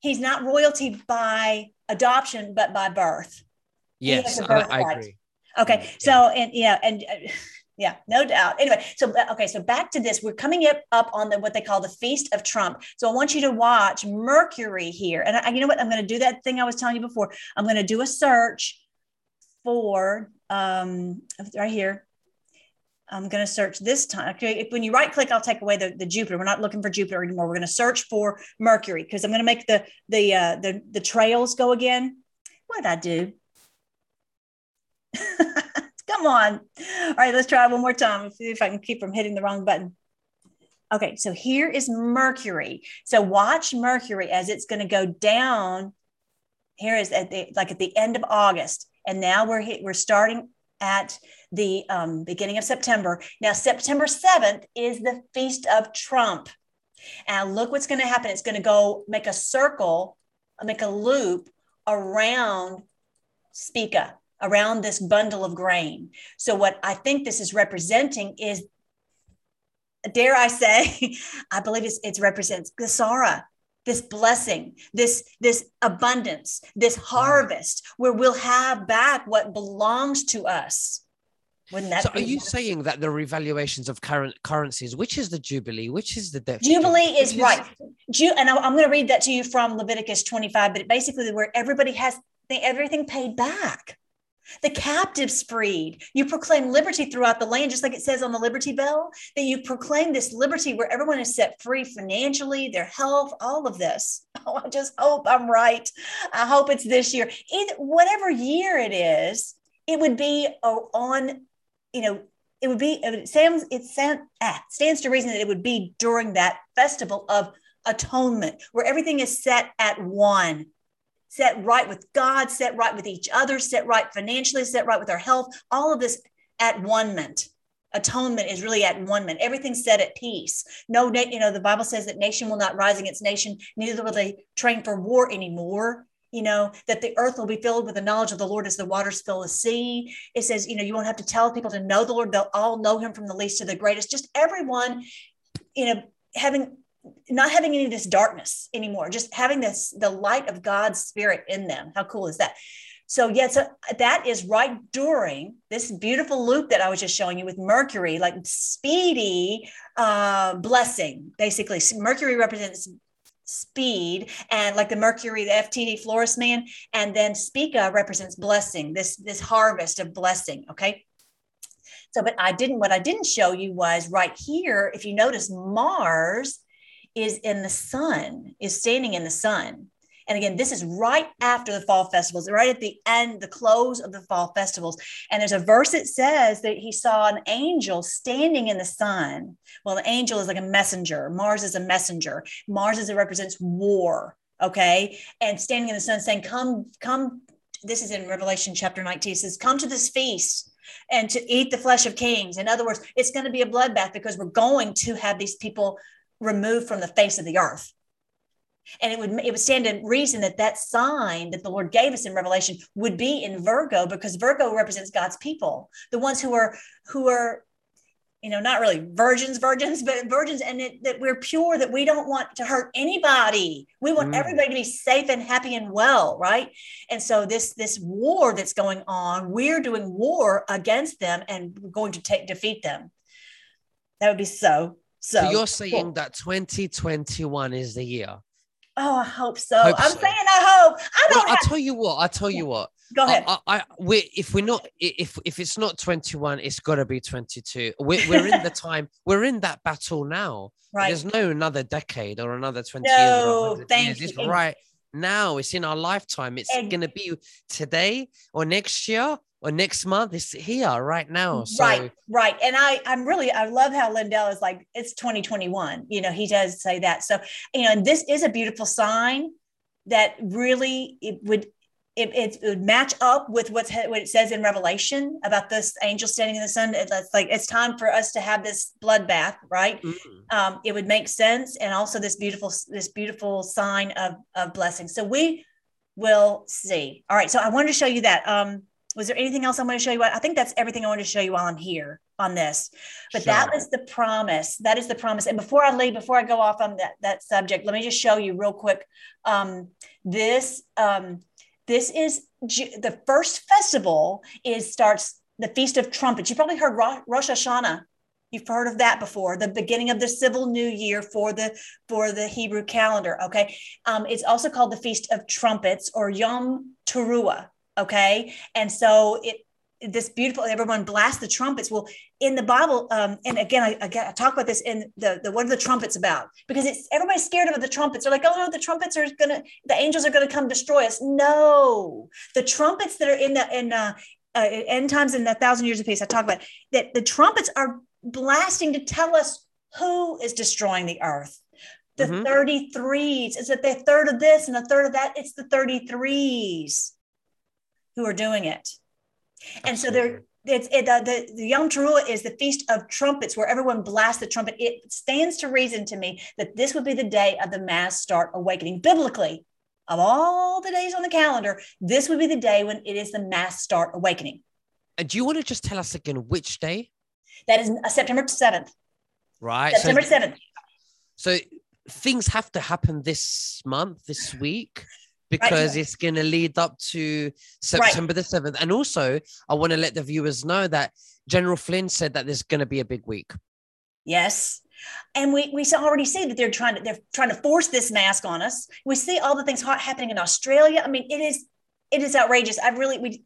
He's not royalty by adoption, but by birth. Yes, I, I, agree. Okay, yeah. so and yeah, and uh, yeah, no doubt. Anyway, so uh, okay, so back to this. We're coming up up on the what they call the Feast of Trump. So I want you to watch Mercury here, and I, you know what? I'm going to do that thing I was telling you before. I'm going to do a search for um right here. I'm going to search this time. Okay, if, when you right click, I'll take away the, the Jupiter. We're not looking for Jupiter anymore. We're going to search for Mercury because I'm going to make the the uh, the the trails go again. What did I do? Come on. All right, let's try one more time. See if I can keep from hitting the wrong button. Okay, so here is Mercury. So watch Mercury as it's going to go down. Here is at the like at the end of August, and now we're we're starting at the um, beginning of September. Now, September 7th is the Feast of Trump. And look what's going to happen. It's going to go make a circle, make a loop around Spica, around this bundle of grain. So, what I think this is representing is, dare I say, I believe it's, it represents Gesara, this blessing, this this abundance, this mm. harvest, where we'll have back what belongs to us. Wouldn't that so are you saying that the revaluations of current currencies, which is the Jubilee, which is the debt? Jubilee is, is right. Ju- and I'm going to read that to you from Leviticus 25, but basically where everybody has everything paid back. The captives freed. You proclaim liberty throughout the land, just like it says on the Liberty Bell, that you proclaim this liberty where everyone is set free financially, their health, all of this. Oh, I just hope I'm right. I hope it's this year. Either whatever year it is, it would be on, you know, it would be it stands it ah, stands to reason that it would be during that festival of atonement where everything is set at one set right with God, set right with each other, set right financially, set right with our health, all of this at one ment. Atonement is really at one ment. Everything's set at peace. No, you know, the Bible says that nation will not rise against nation, neither will they train for war anymore. You know, that the earth will be filled with the knowledge of the Lord as the waters fill the sea. It says, you know, you won't have to tell people to know the Lord. They'll all know him from the least to the greatest. Just everyone, you know, having not having any of this darkness anymore, just having this the light of God's spirit in them. How cool is that? So yeah, so that is right during this beautiful loop that I was just showing you with Mercury, like speedy uh, blessing. Basically, Mercury represents speed and like the mercury the ftd florist man and then spica represents blessing this this harvest of blessing okay so but i didn't what i didn't show you was right here if you notice mars is in the sun, is standing in the sun. And again, this is right after the fall festivals, right at the end, the close of the fall festivals. And there's a verse that says that he saw an angel standing in the sun. Well, the angel is like a messenger. Mars is a messenger. Mars is it represents war. Okay. And standing in the sun saying, Come, come. This is in Revelation chapter 19. It says, Come to this feast and to eat the flesh of kings. In other words, it's going to be a bloodbath because we're going to have these people removed from the face of the earth. And it would it would stand to reason that that sign that the Lord gave us in Revelation would be in Virgo because Virgo represents God's people, the ones who are who are, you know, not really virgins, virgins, but virgins, and it, that we're pure, that we don't want to hurt anybody. We want mm. everybody to be safe and happy and well, right? And so this this war that's going on, we're doing war against them and we're going to take defeat them. That would be so so, so you're saying cool. that 2021 is the year? Oh, I hope so. Hope I'm so. saying I hope. I don't. Well, have- I'll tell you what. I'll tell you what. Go ahead. I, I, we, if we're not, if if it's not 21, it's got to be 22. We're, we're in the time. We're in that battle now. Right. There's no another decade or another 20 no, years. thank years. You. It's right now. It's in our lifetime. It's going to be today or next year or next month. It's here right now. So. Right, right. And I, I'm really, I love how Lindell is like, it's 2021. You know, he does say that. So, you know, and this is a beautiful sign that really it would it, it, would match up with what's what it says in Revelation about this angel standing in the sun. It's like it's time for us to have this bloodbath, right? Mm-hmm. Um, it would make sense, and also this beautiful this beautiful sign of of blessing. So we will see. All right. So I wanted to show you that. Um, was there anything else I want to show you? I think that's everything I want to show you while I'm here on this. But sure. that is the promise. That is the promise. And before I leave, before I go off on that that subject, let me just show you real quick. Um, this. Um, this is the first festival is starts the Feast of Trumpets. You probably heard Rosh Hashanah. You've heard of that before. The beginning of the civil new year for the for the Hebrew calendar. Okay, um, it's also called the Feast of Trumpets or Yom Teruah. Okay, and so it this beautiful everyone blasts the trumpets. Well in the bible um, and again I, again I talk about this in the, the what are the trumpets about? Because it's everybody's scared of the trumpets. They're like oh no the trumpets are gonna the angels are gonna come destroy us. No. The trumpets that are in the in uh, uh end times in the thousand years of peace i talk about that the trumpets are blasting to tell us who is destroying the earth. The mm-hmm. 33s is it the third of this and a third of that? It's the 33s who are doing it and so there, it's it, uh, the, the Yom Teruah is the feast of trumpets where everyone blasts the trumpet. It stands to reason to me that this would be the day of the mass start awakening. Biblically, of all the days on the calendar, this would be the day when it is the mass start awakening. And do you want to just tell us again which day? That is uh, September 7th. Right. September so, 7th. So things have to happen this month, this week because right. it's going to lead up to September right. the 7th. And also, I want to let the viewers know that General Flynn said that there's going to be a big week. Yes. And we, we already see that they're trying to they're trying to force this mask on us. We see all the things happening in Australia. I mean, it is it is outrageous. I really we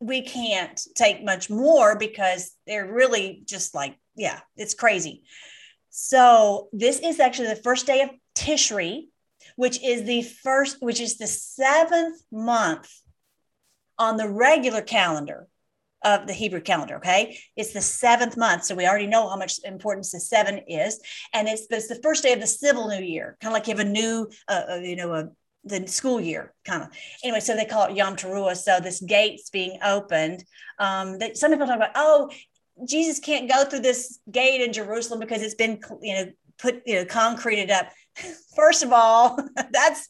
we can't take much more because they're really just like yeah, it's crazy. So this is actually the first day of Tishri, which is the first, which is the seventh month on the regular calendar of the Hebrew calendar. Okay. It's the seventh month. So we already know how much importance the seven is. And it's, it's the first day of the civil new year, kind of like you have a new, uh, uh, you know, a, the school year kind of anyway so they call it yom teruah so this gate's being opened um that some people talk about oh jesus can't go through this gate in jerusalem because it's been you know put you know concreted up first of all that's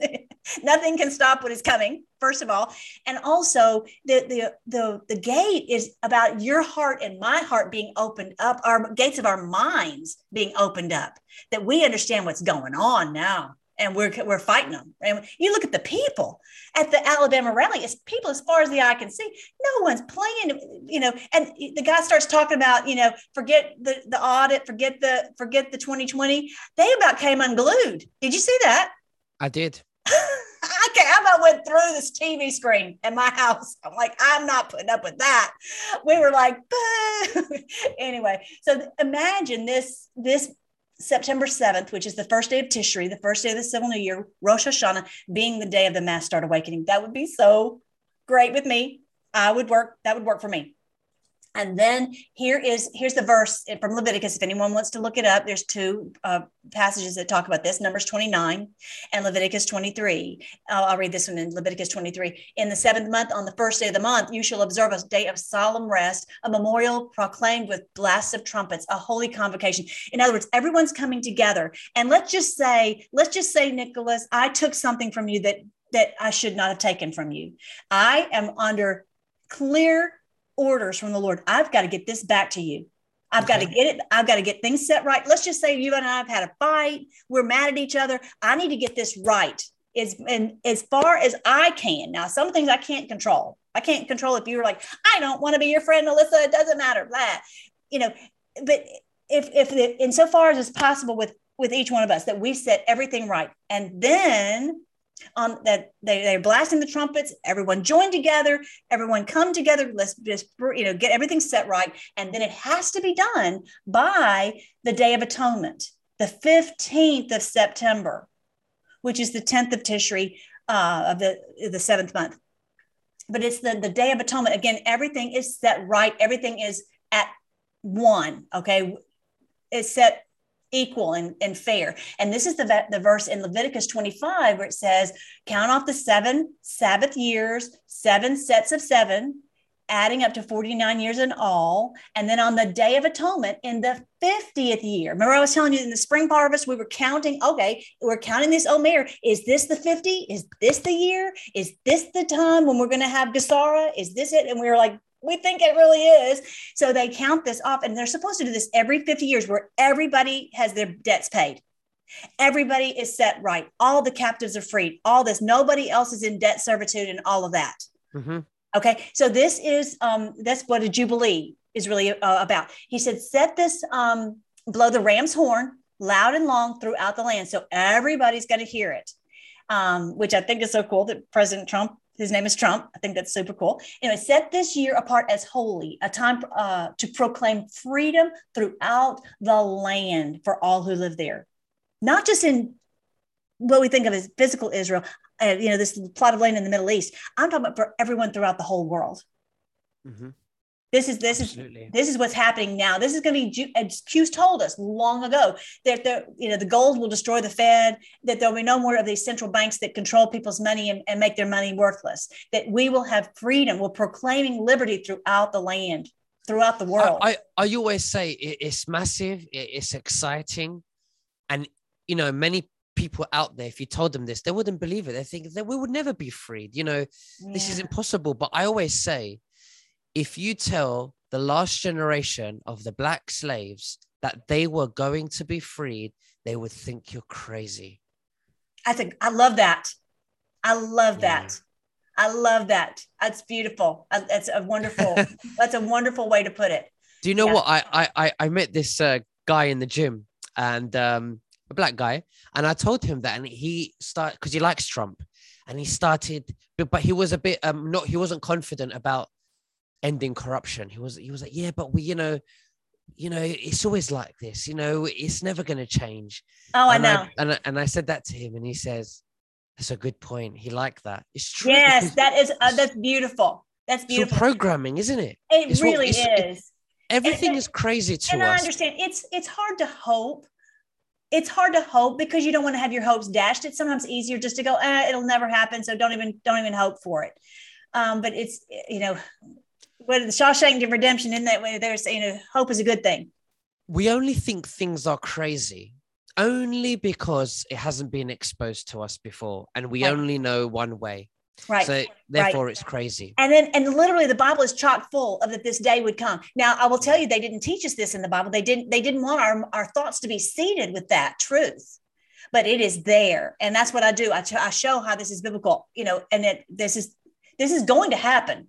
nothing can stop what is coming first of all. And also the, the the the gate is about your heart and my heart being opened up our gates of our minds being opened up that we understand what's going on now and we're we're fighting them. And you look at the people at the Alabama rally; it's people as far as the eye can see. No one's playing, you know. And the guy starts talking about, you know, forget the the audit, forget the forget the 2020. They about came unglued. Did you see that? I did. I, can't, I about went through this TV screen at my house. I'm like, I'm not putting up with that. We were like, anyway. So imagine this this September 7th, which is the first day of Tishri, the first day of the civil new year, Rosh Hashanah being the day of the mass start awakening. That would be so great with me. I would work, that would work for me. And then here is here's the verse from Leviticus. If anyone wants to look it up, there's two uh, passages that talk about this: Numbers 29 and Leviticus 23. I'll, I'll read this one in Leviticus 23. In the seventh month, on the first day of the month, you shall observe a day of solemn rest, a memorial proclaimed with blasts of trumpets, a holy convocation. In other words, everyone's coming together. And let's just say, let's just say, Nicholas, I took something from you that that I should not have taken from you. I am under clear orders from the Lord. I've got to get this back to you. I've okay. got to get it. I've got to get things set right. Let's just say you and I have had a fight. We're mad at each other. I need to get this right. As, and as far as I can. Now, some things I can't control. I can't control if you were like, I don't want to be your friend, Alyssa. It doesn't matter. That, you know, but if if the, insofar as it's possible with with each one of us that we set everything right. And then on that they, they're blasting the trumpets. Everyone join together. Everyone come together. Let's just you know get everything set right. And then it has to be done by the day of atonement the 15th of september which is the 10th of tishri uh, of the the seventh month. But it's the the day of atonement. Again everything is set right. Everything is at one okay? It's set equal and, and fair. And this is the, the verse in Leviticus 25 where it says, Count off the seven Sabbath years, seven sets of seven, adding up to 49 years in all. And then on the Day of Atonement in the 50th year, remember I was telling you in the spring harvest, we were counting, okay, we're counting this oh, Omer. Is this the 50? Is this the year? Is this the time when we're going to have Gesara? Is this it? And we were like, we think it really is. So they count this off, and they're supposed to do this every 50 years where everybody has their debts paid. Everybody is set right. All the captives are freed. All this, nobody else is in debt servitude and all of that. Mm-hmm. Okay. So this is, um, that's what a Jubilee is really uh, about. He said, set this, um, blow the ram's horn loud and long throughout the land. So everybody's going to hear it. Um, which I think is so cool that President Trump his name is Trump. I think that's super cool. Anyway, set this year apart as holy, a time uh, to proclaim freedom throughout the land for all who live there, not just in what we think of as physical Israel, uh, you know, this plot of land in the Middle East. I'm talking about for everyone throughout the whole world. Mm-hmm. This is this Absolutely. is this is what's happening now. This is going to be as Q's told us long ago that the you know the gold will destroy the Fed. That there'll be no more of these central banks that control people's money and, and make their money worthless. That we will have freedom. We're proclaiming liberty throughout the land, throughout the world. I I, I always say it, it's massive. It, it's exciting, and you know many people out there, if you told them this, they wouldn't believe it. They think that we would never be freed. You know, yeah. this is impossible. But I always say if you tell the last generation of the black slaves that they were going to be freed, they would think you're crazy. I think I love that. I love yeah. that. I love that. That's beautiful. That's a wonderful. that's a wonderful way to put it. Do you know yeah. what? I I I met this uh, guy in the gym and um, a black guy, and I told him that, and he started because he likes Trump, and he started, but, but he was a bit um not he wasn't confident about ending corruption. He was he was like, yeah, but we, you know, you know, it's always like this. You know, it's never going to change. Oh, and I know. I, and I, and I said that to him, and he says, "That's a good point. He liked that. It's true. Yes, that is uh, that's beautiful. That's beautiful. programming, isn't it? It it's really what, is. It, everything and, is crazy to and us. And I understand. It's it's hard to hope. It's hard to hope because you don't want to have your hopes dashed. It's sometimes easier just to go, eh, it'll never happen. So don't even don't even hope for it. Um, but it's you know what the Shawshank Redemption in that way they're saying uh, hope is a good thing. We only think things are crazy only because it hasn't been exposed to us before, and we right. only know one way. Right. So therefore, right. it's crazy. And then, and literally, the Bible is chock full of that this day would come. Now, I will tell you, they didn't teach us this in the Bible. They didn't. They didn't want our our thoughts to be seeded with that truth, but it is there, and that's what I do. I, I show how this is biblical. You know, and that this is this is going to happen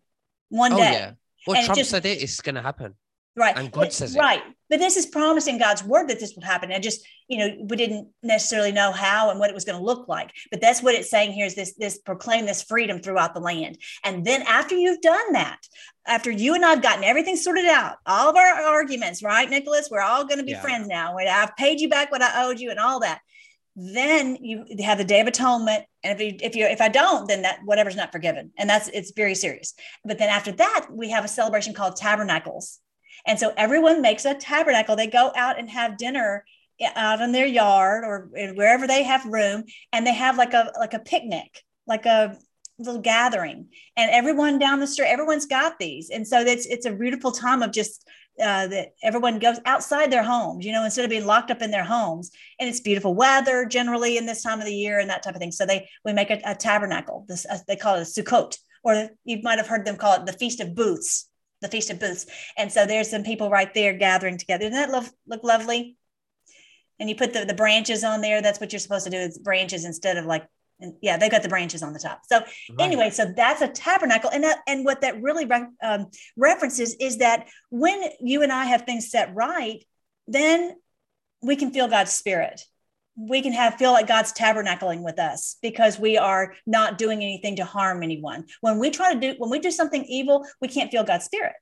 one oh, day. Yeah. Well, and Trump just, said it is going to happen. Right. And God says it. Right. But this is promising God's word that this would happen. And just, you know, we didn't necessarily know how and what it was going to look like. But that's what it's saying here is this, this proclaim this freedom throughout the land. And then after you've done that, after you and I've gotten everything sorted out, all of our arguments, right, Nicholas? We're all going to be yeah. friends now. I've paid you back what I owed you and all that then you have the day of atonement. And if you if you if i don't then that whatever's not forgiven. And that's it's very serious. But then after that we have a celebration called tabernacles. And so everyone makes a tabernacle. They go out and have dinner out in their yard or wherever they have room. And they have like a like a picnic like a little gathering. And everyone down the street everyone's got these. And so it's it's a beautiful time of just uh, that everyone goes outside their homes, you know, instead of being locked up in their homes. And it's beautiful weather generally in this time of the year and that type of thing. So they we make a, a tabernacle. This uh, they call it a Sukkot, or you might have heard them call it the Feast of Booths, the Feast of Booths. And so there's some people right there gathering together. Doesn't that look, look lovely? And you put the, the branches on there. That's what you're supposed to do is branches instead of like and yeah, they've got the branches on the top. So right. anyway, so that's a tabernacle, and that, and what that really re- um, references is that when you and I have things set right, then we can feel God's spirit. we can have feel like God's tabernacling with us because we are not doing anything to harm anyone. When we try to do when we do something evil, we can't feel God's spirit.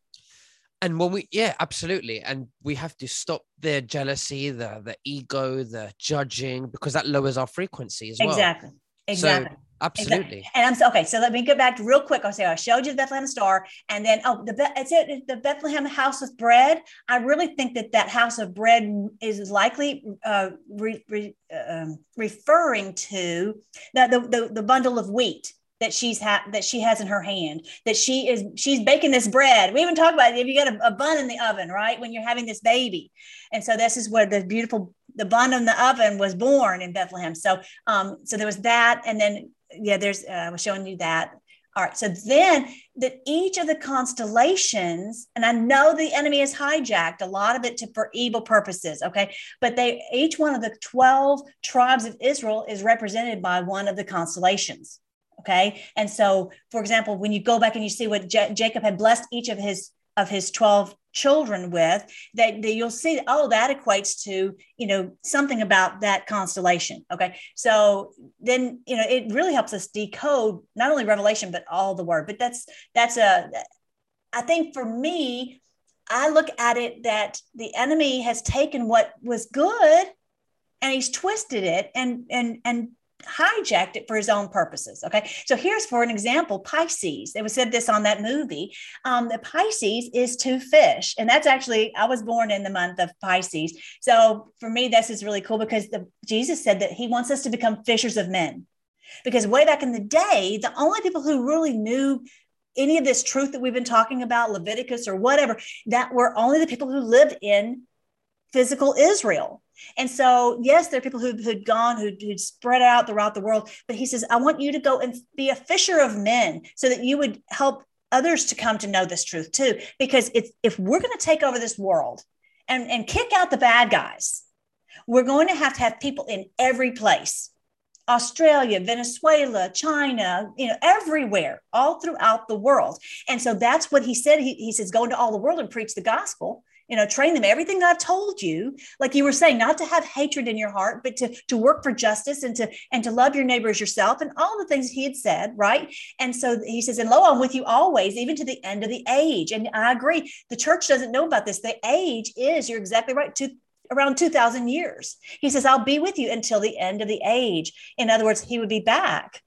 And when we yeah, absolutely. And we have to stop the jealousy, the the ego, the judging, because that lowers our frequency as well. Exactly. Exactly. So Absolutely. Exactly. And I'm so, okay. So let me get back to real quick. I'll say I showed you the Bethlehem star, and then oh, the it's it the Bethlehem house of bread. I really think that that house of bread is likely uh, re, re, um, referring to the, the, the the bundle of wheat that she's had that she has in her hand that she is she's baking this bread we even talk about it if you got a, a, bun in the oven right when you're having this baby and so this is where the beautiful the bun in the oven was born in bethlehem so um so there was that and then yeah, there's, uh, I was showing you that. All right. So then that each of the constellations, and I know the enemy has hijacked a lot of it to, for evil purposes. Okay. But they, each one of the 12 tribes of Israel is represented by one of the constellations. Okay. And so, for example, when you go back and you see what J- Jacob had blessed each of his of his 12 children with that, that you'll see oh that equates to you know something about that constellation okay? So then you know it really helps us decode not only revelation but all the word. But that's that's a i think for me i look at it that the enemy has taken what was good and he's twisted it and and and hijacked it for his own purposes. Okay. So here's for an example Pisces. It was said this on that movie. Um, the Pisces is to fish. And that's actually, I was born in the month of Pisces. So for me, this is really cool because the, Jesus said that he wants us to become fishers of men. Because way back in the day, the only people who really knew any of this truth that we've been talking about, Leviticus or whatever, that were only the people who lived in physical Israel. And so, yes, there are people who, who'd gone, who'd, who'd spread out throughout the world. But he says, I want you to go and be a fisher of men so that you would help others to come to know this truth too. Because if we're going to take over this world and, and kick out the bad guys, we're going to have to have people in every place Australia, Venezuela, China, you know, everywhere, all throughout the world. And so that's what he said. He, he says, go into all the world and preach the gospel you know train them everything i've told you. Like you were saying not to have hatred in your heart but to to work for justice and to and to love your neighbors yourself and all the things he had said right? And so he says and lo i'm with you always even to the end of the age. And i agree the church doesn't know about this. The age is you're exactly right to around 2000 years. He says i'll be with you until the end of the age. In other words he would be back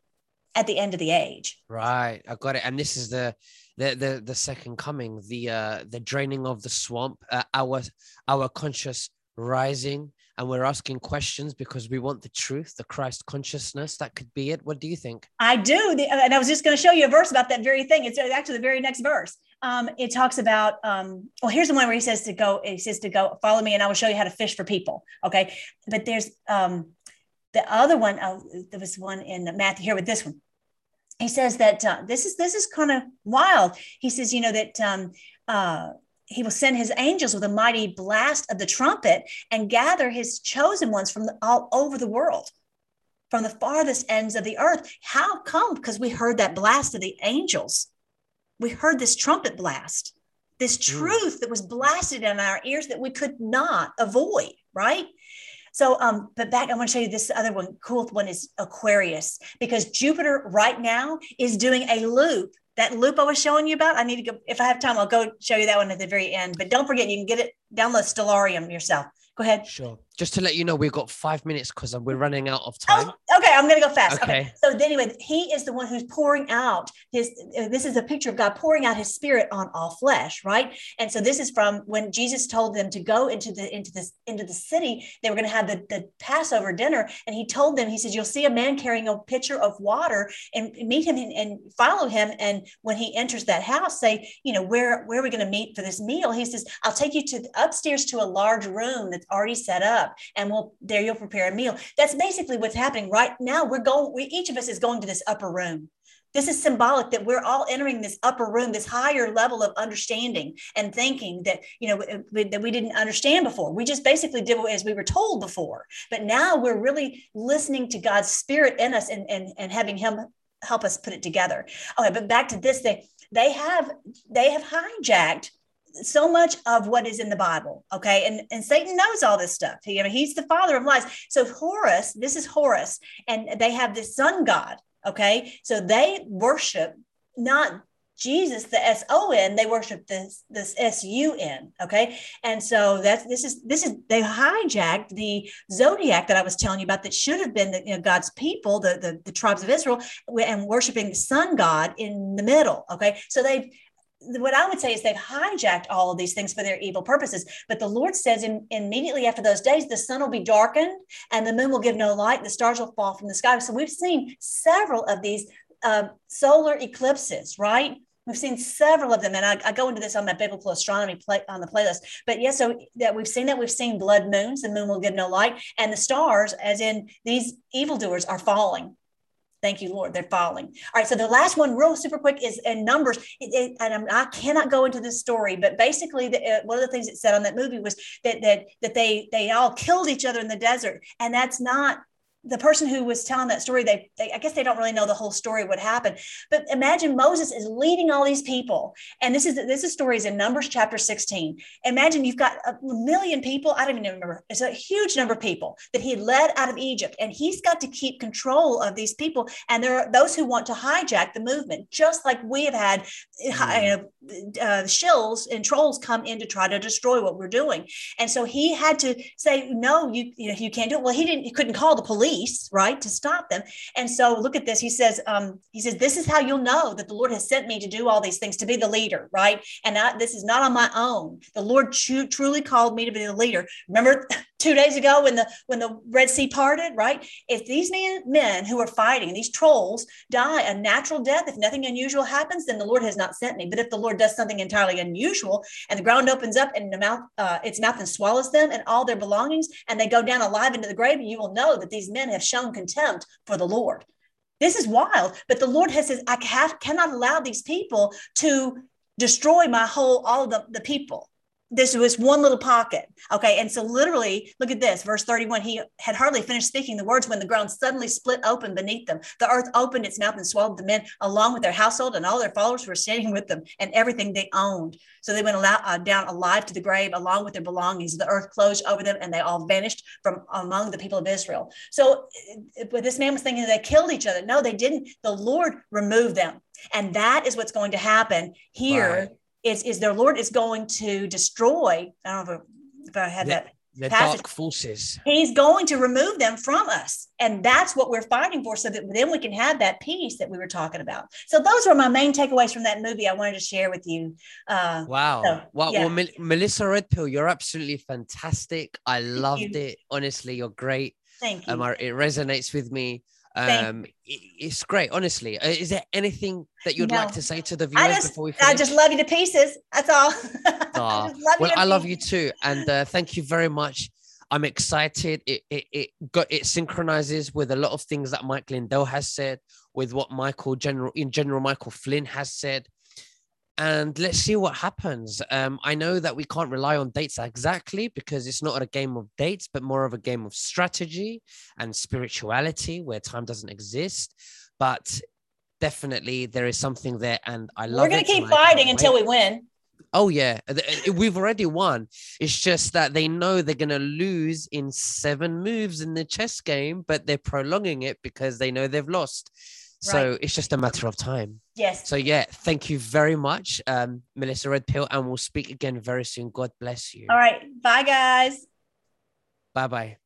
at the end of the age. Right i got it. And this is the the the the second coming, the uh the draining of the swamp, uh, our our conscious rising, and we're asking questions because we want the truth, the Christ consciousness. That could be it. What do you think? I do, and I was just going to show you a verse about that very thing. It's actually the very next verse. Um, it talks about um, well, here's the one where he says to go. He says to go follow me, and I will show you how to fish for people. Okay, but there's um the other one. Oh, there was one in Matthew here with this one he says that uh, this is this is kind of wild. He says, you know, that um, uh, he will send his angels with a mighty blast of the trumpet and gather his chosen ones from the, all over the world, from the farthest ends of the earth. How come? Because we heard that blast of the angels. We heard this trumpet blast, this hmm. truth mm. that was blasted in our ears that we could not avoid, right? So, um, but back, I want to show you this other one. Cool one is Aquarius because Jupiter right now is doing a loop. That loop I was showing you about, I need to go. If I have time, I'll go show you that one at the very end. But don't forget, you can get it download Stellarium yourself. Go ahead. Sure. Just to let you know, we've got five minutes because we're running out of time. Oh, okay, I'm going to go fast. Okay. okay. So anyway, he is the one who's pouring out his. Uh, this is a picture of God pouring out His Spirit on all flesh, right? And so this is from when Jesus told them to go into the into this into the city. They were going to have the the Passover dinner, and he told them, he says, "You'll see a man carrying a pitcher of water, and meet him and, and follow him. And when he enters that house, say, you know, where where are we going to meet for this meal?" He says, "I'll take you to upstairs to a large room that's already set up, and we'll there you'll prepare a meal. That's basically what's happening right now. We're going. We each of us is going to this upper room. This is symbolic that we're all entering this upper room, this higher level of understanding and thinking that you know that we didn't understand before. We just basically did as we were told before, but now we're really listening to God's Spirit in us and and, and having Him help us put it together. Okay, but back to this thing, they have they have hijacked so much of what is in the Bible. Okay. And, and Satan knows all this stuff. He, I mean, he's the father of lies. So Horus, this is Horus, and they have this sun god. Okay. So they worship not Jesus, the S O N, they worship this this S U N. Okay, and so that's this is this is they hijacked the zodiac that I was telling you about that should have been the, you know, God's people, the, the the tribes of Israel, and worshiping the sun god in the middle. Okay, so they what I would say is they've hijacked all of these things for their evil purposes. But the Lord says in, immediately after those days, the sun will be darkened and the moon will give no light, the stars will fall from the sky. So we've seen several of these uh, solar eclipses, right? We've seen several of them, and I, I, go into this on my biblical astronomy play on the playlist. But yes, yeah, so that we've seen that we've seen blood moons, the moon will give no light, and the stars, as in these evildoers, are falling. Thank you, Lord. They're falling. All right. So the last one, real super quick, is in Numbers. It, it, and i cannot go into this story, but basically, the, uh, one of the things it said on that movie was that that that they they all killed each other in the desert, and that's not the person who was telling that story, they, they, I guess they don't really know the whole story what happened. But imagine Moses is leading all these people, and this is this is stories in Numbers chapter 16. Imagine you've got a million people. I don't even remember. It's a huge number of people that he led out of Egypt, and he's got to keep control of these people. And there are those who want to hijack the movement, just like we have had mm. you know, uh, shills and trolls come in to try to destroy what we're doing. And so he had to say, no, you you know you can't do it. Well, he didn't. He couldn't call the police police, right, to stop them. And so look at this. He says, um, he says, this is how you'll know that the Lord has sent me to do all these things, to be the leader, right? And I, this is not on my own. The Lord truly called me to be the leader. Remember two days ago when the when the Red Sea parted, right? If these men, who are fighting, these trolls, die a natural death, if nothing unusual happens, then the Lord has not sent me. But if the Lord does something entirely unusual and the ground opens up and the mouth, uh, its mouth and swallows them and all their belongings, and they go down alive into the grave, you will know that these men have shown contempt for the Lord. This is wild, but the Lord has said, I have, cannot allow these people to destroy my whole all of the, the people this was one little pocket. Okay. And so, literally, look at this verse 31. He had hardly finished speaking the words when the ground suddenly split open beneath them. The earth opened its mouth and swallowed the men along with their household, and all their followers were standing with them and everything they owned. So, they went uh, down alive to the grave along with their belongings. The earth closed over them and they all vanished from among the people of Israel. So, but this man was thinking they killed each other. No, they didn't. The Lord removed them. And that is what's going to happen here. Right is is their Lord is going to destroy. I don't know if, I had the, that. The dark forces. He's going to remove them from us. And that's what we're fighting for, so that then we can have that peace that we were talking about. So those were my main takeaways from that movie I wanted to share with you. Uh, wow. So, well, yeah. well, Melissa Redpill, you're absolutely fantastic. I Thank loved you. it. Honestly, you're great. Thank you. Um, it resonates with me. Um, it's great, honestly. Uh, is there anything that you'd no. like to say to the viewers just, before we finish? I just love you to pieces. That's all. I love well, I love you too, and uh, thank you very much. I'm excited. It, it it got it synchronizes with a lot of things that Mike Lindell has said, with what Michael General in General Michael Flynn has said and let's see what happens. Um, I know that we can't rely on dates exactly because it's not a game of dates, but more of a game of strategy and spirituality where time doesn't exist. But definitely there is something there, and I love. We're gonna keep fighting until we win. Oh yeah, we've already won. It's just that they know they're gonna lose in seven moves in the chess game, but they're prolonging it because they know they've lost. So right. it's just a matter of time. Yes. So yeah, thank you very much, um, Melissa Red Pill, and we'll speak again very soon. God bless you. All right. Bye, guys. Bye bye.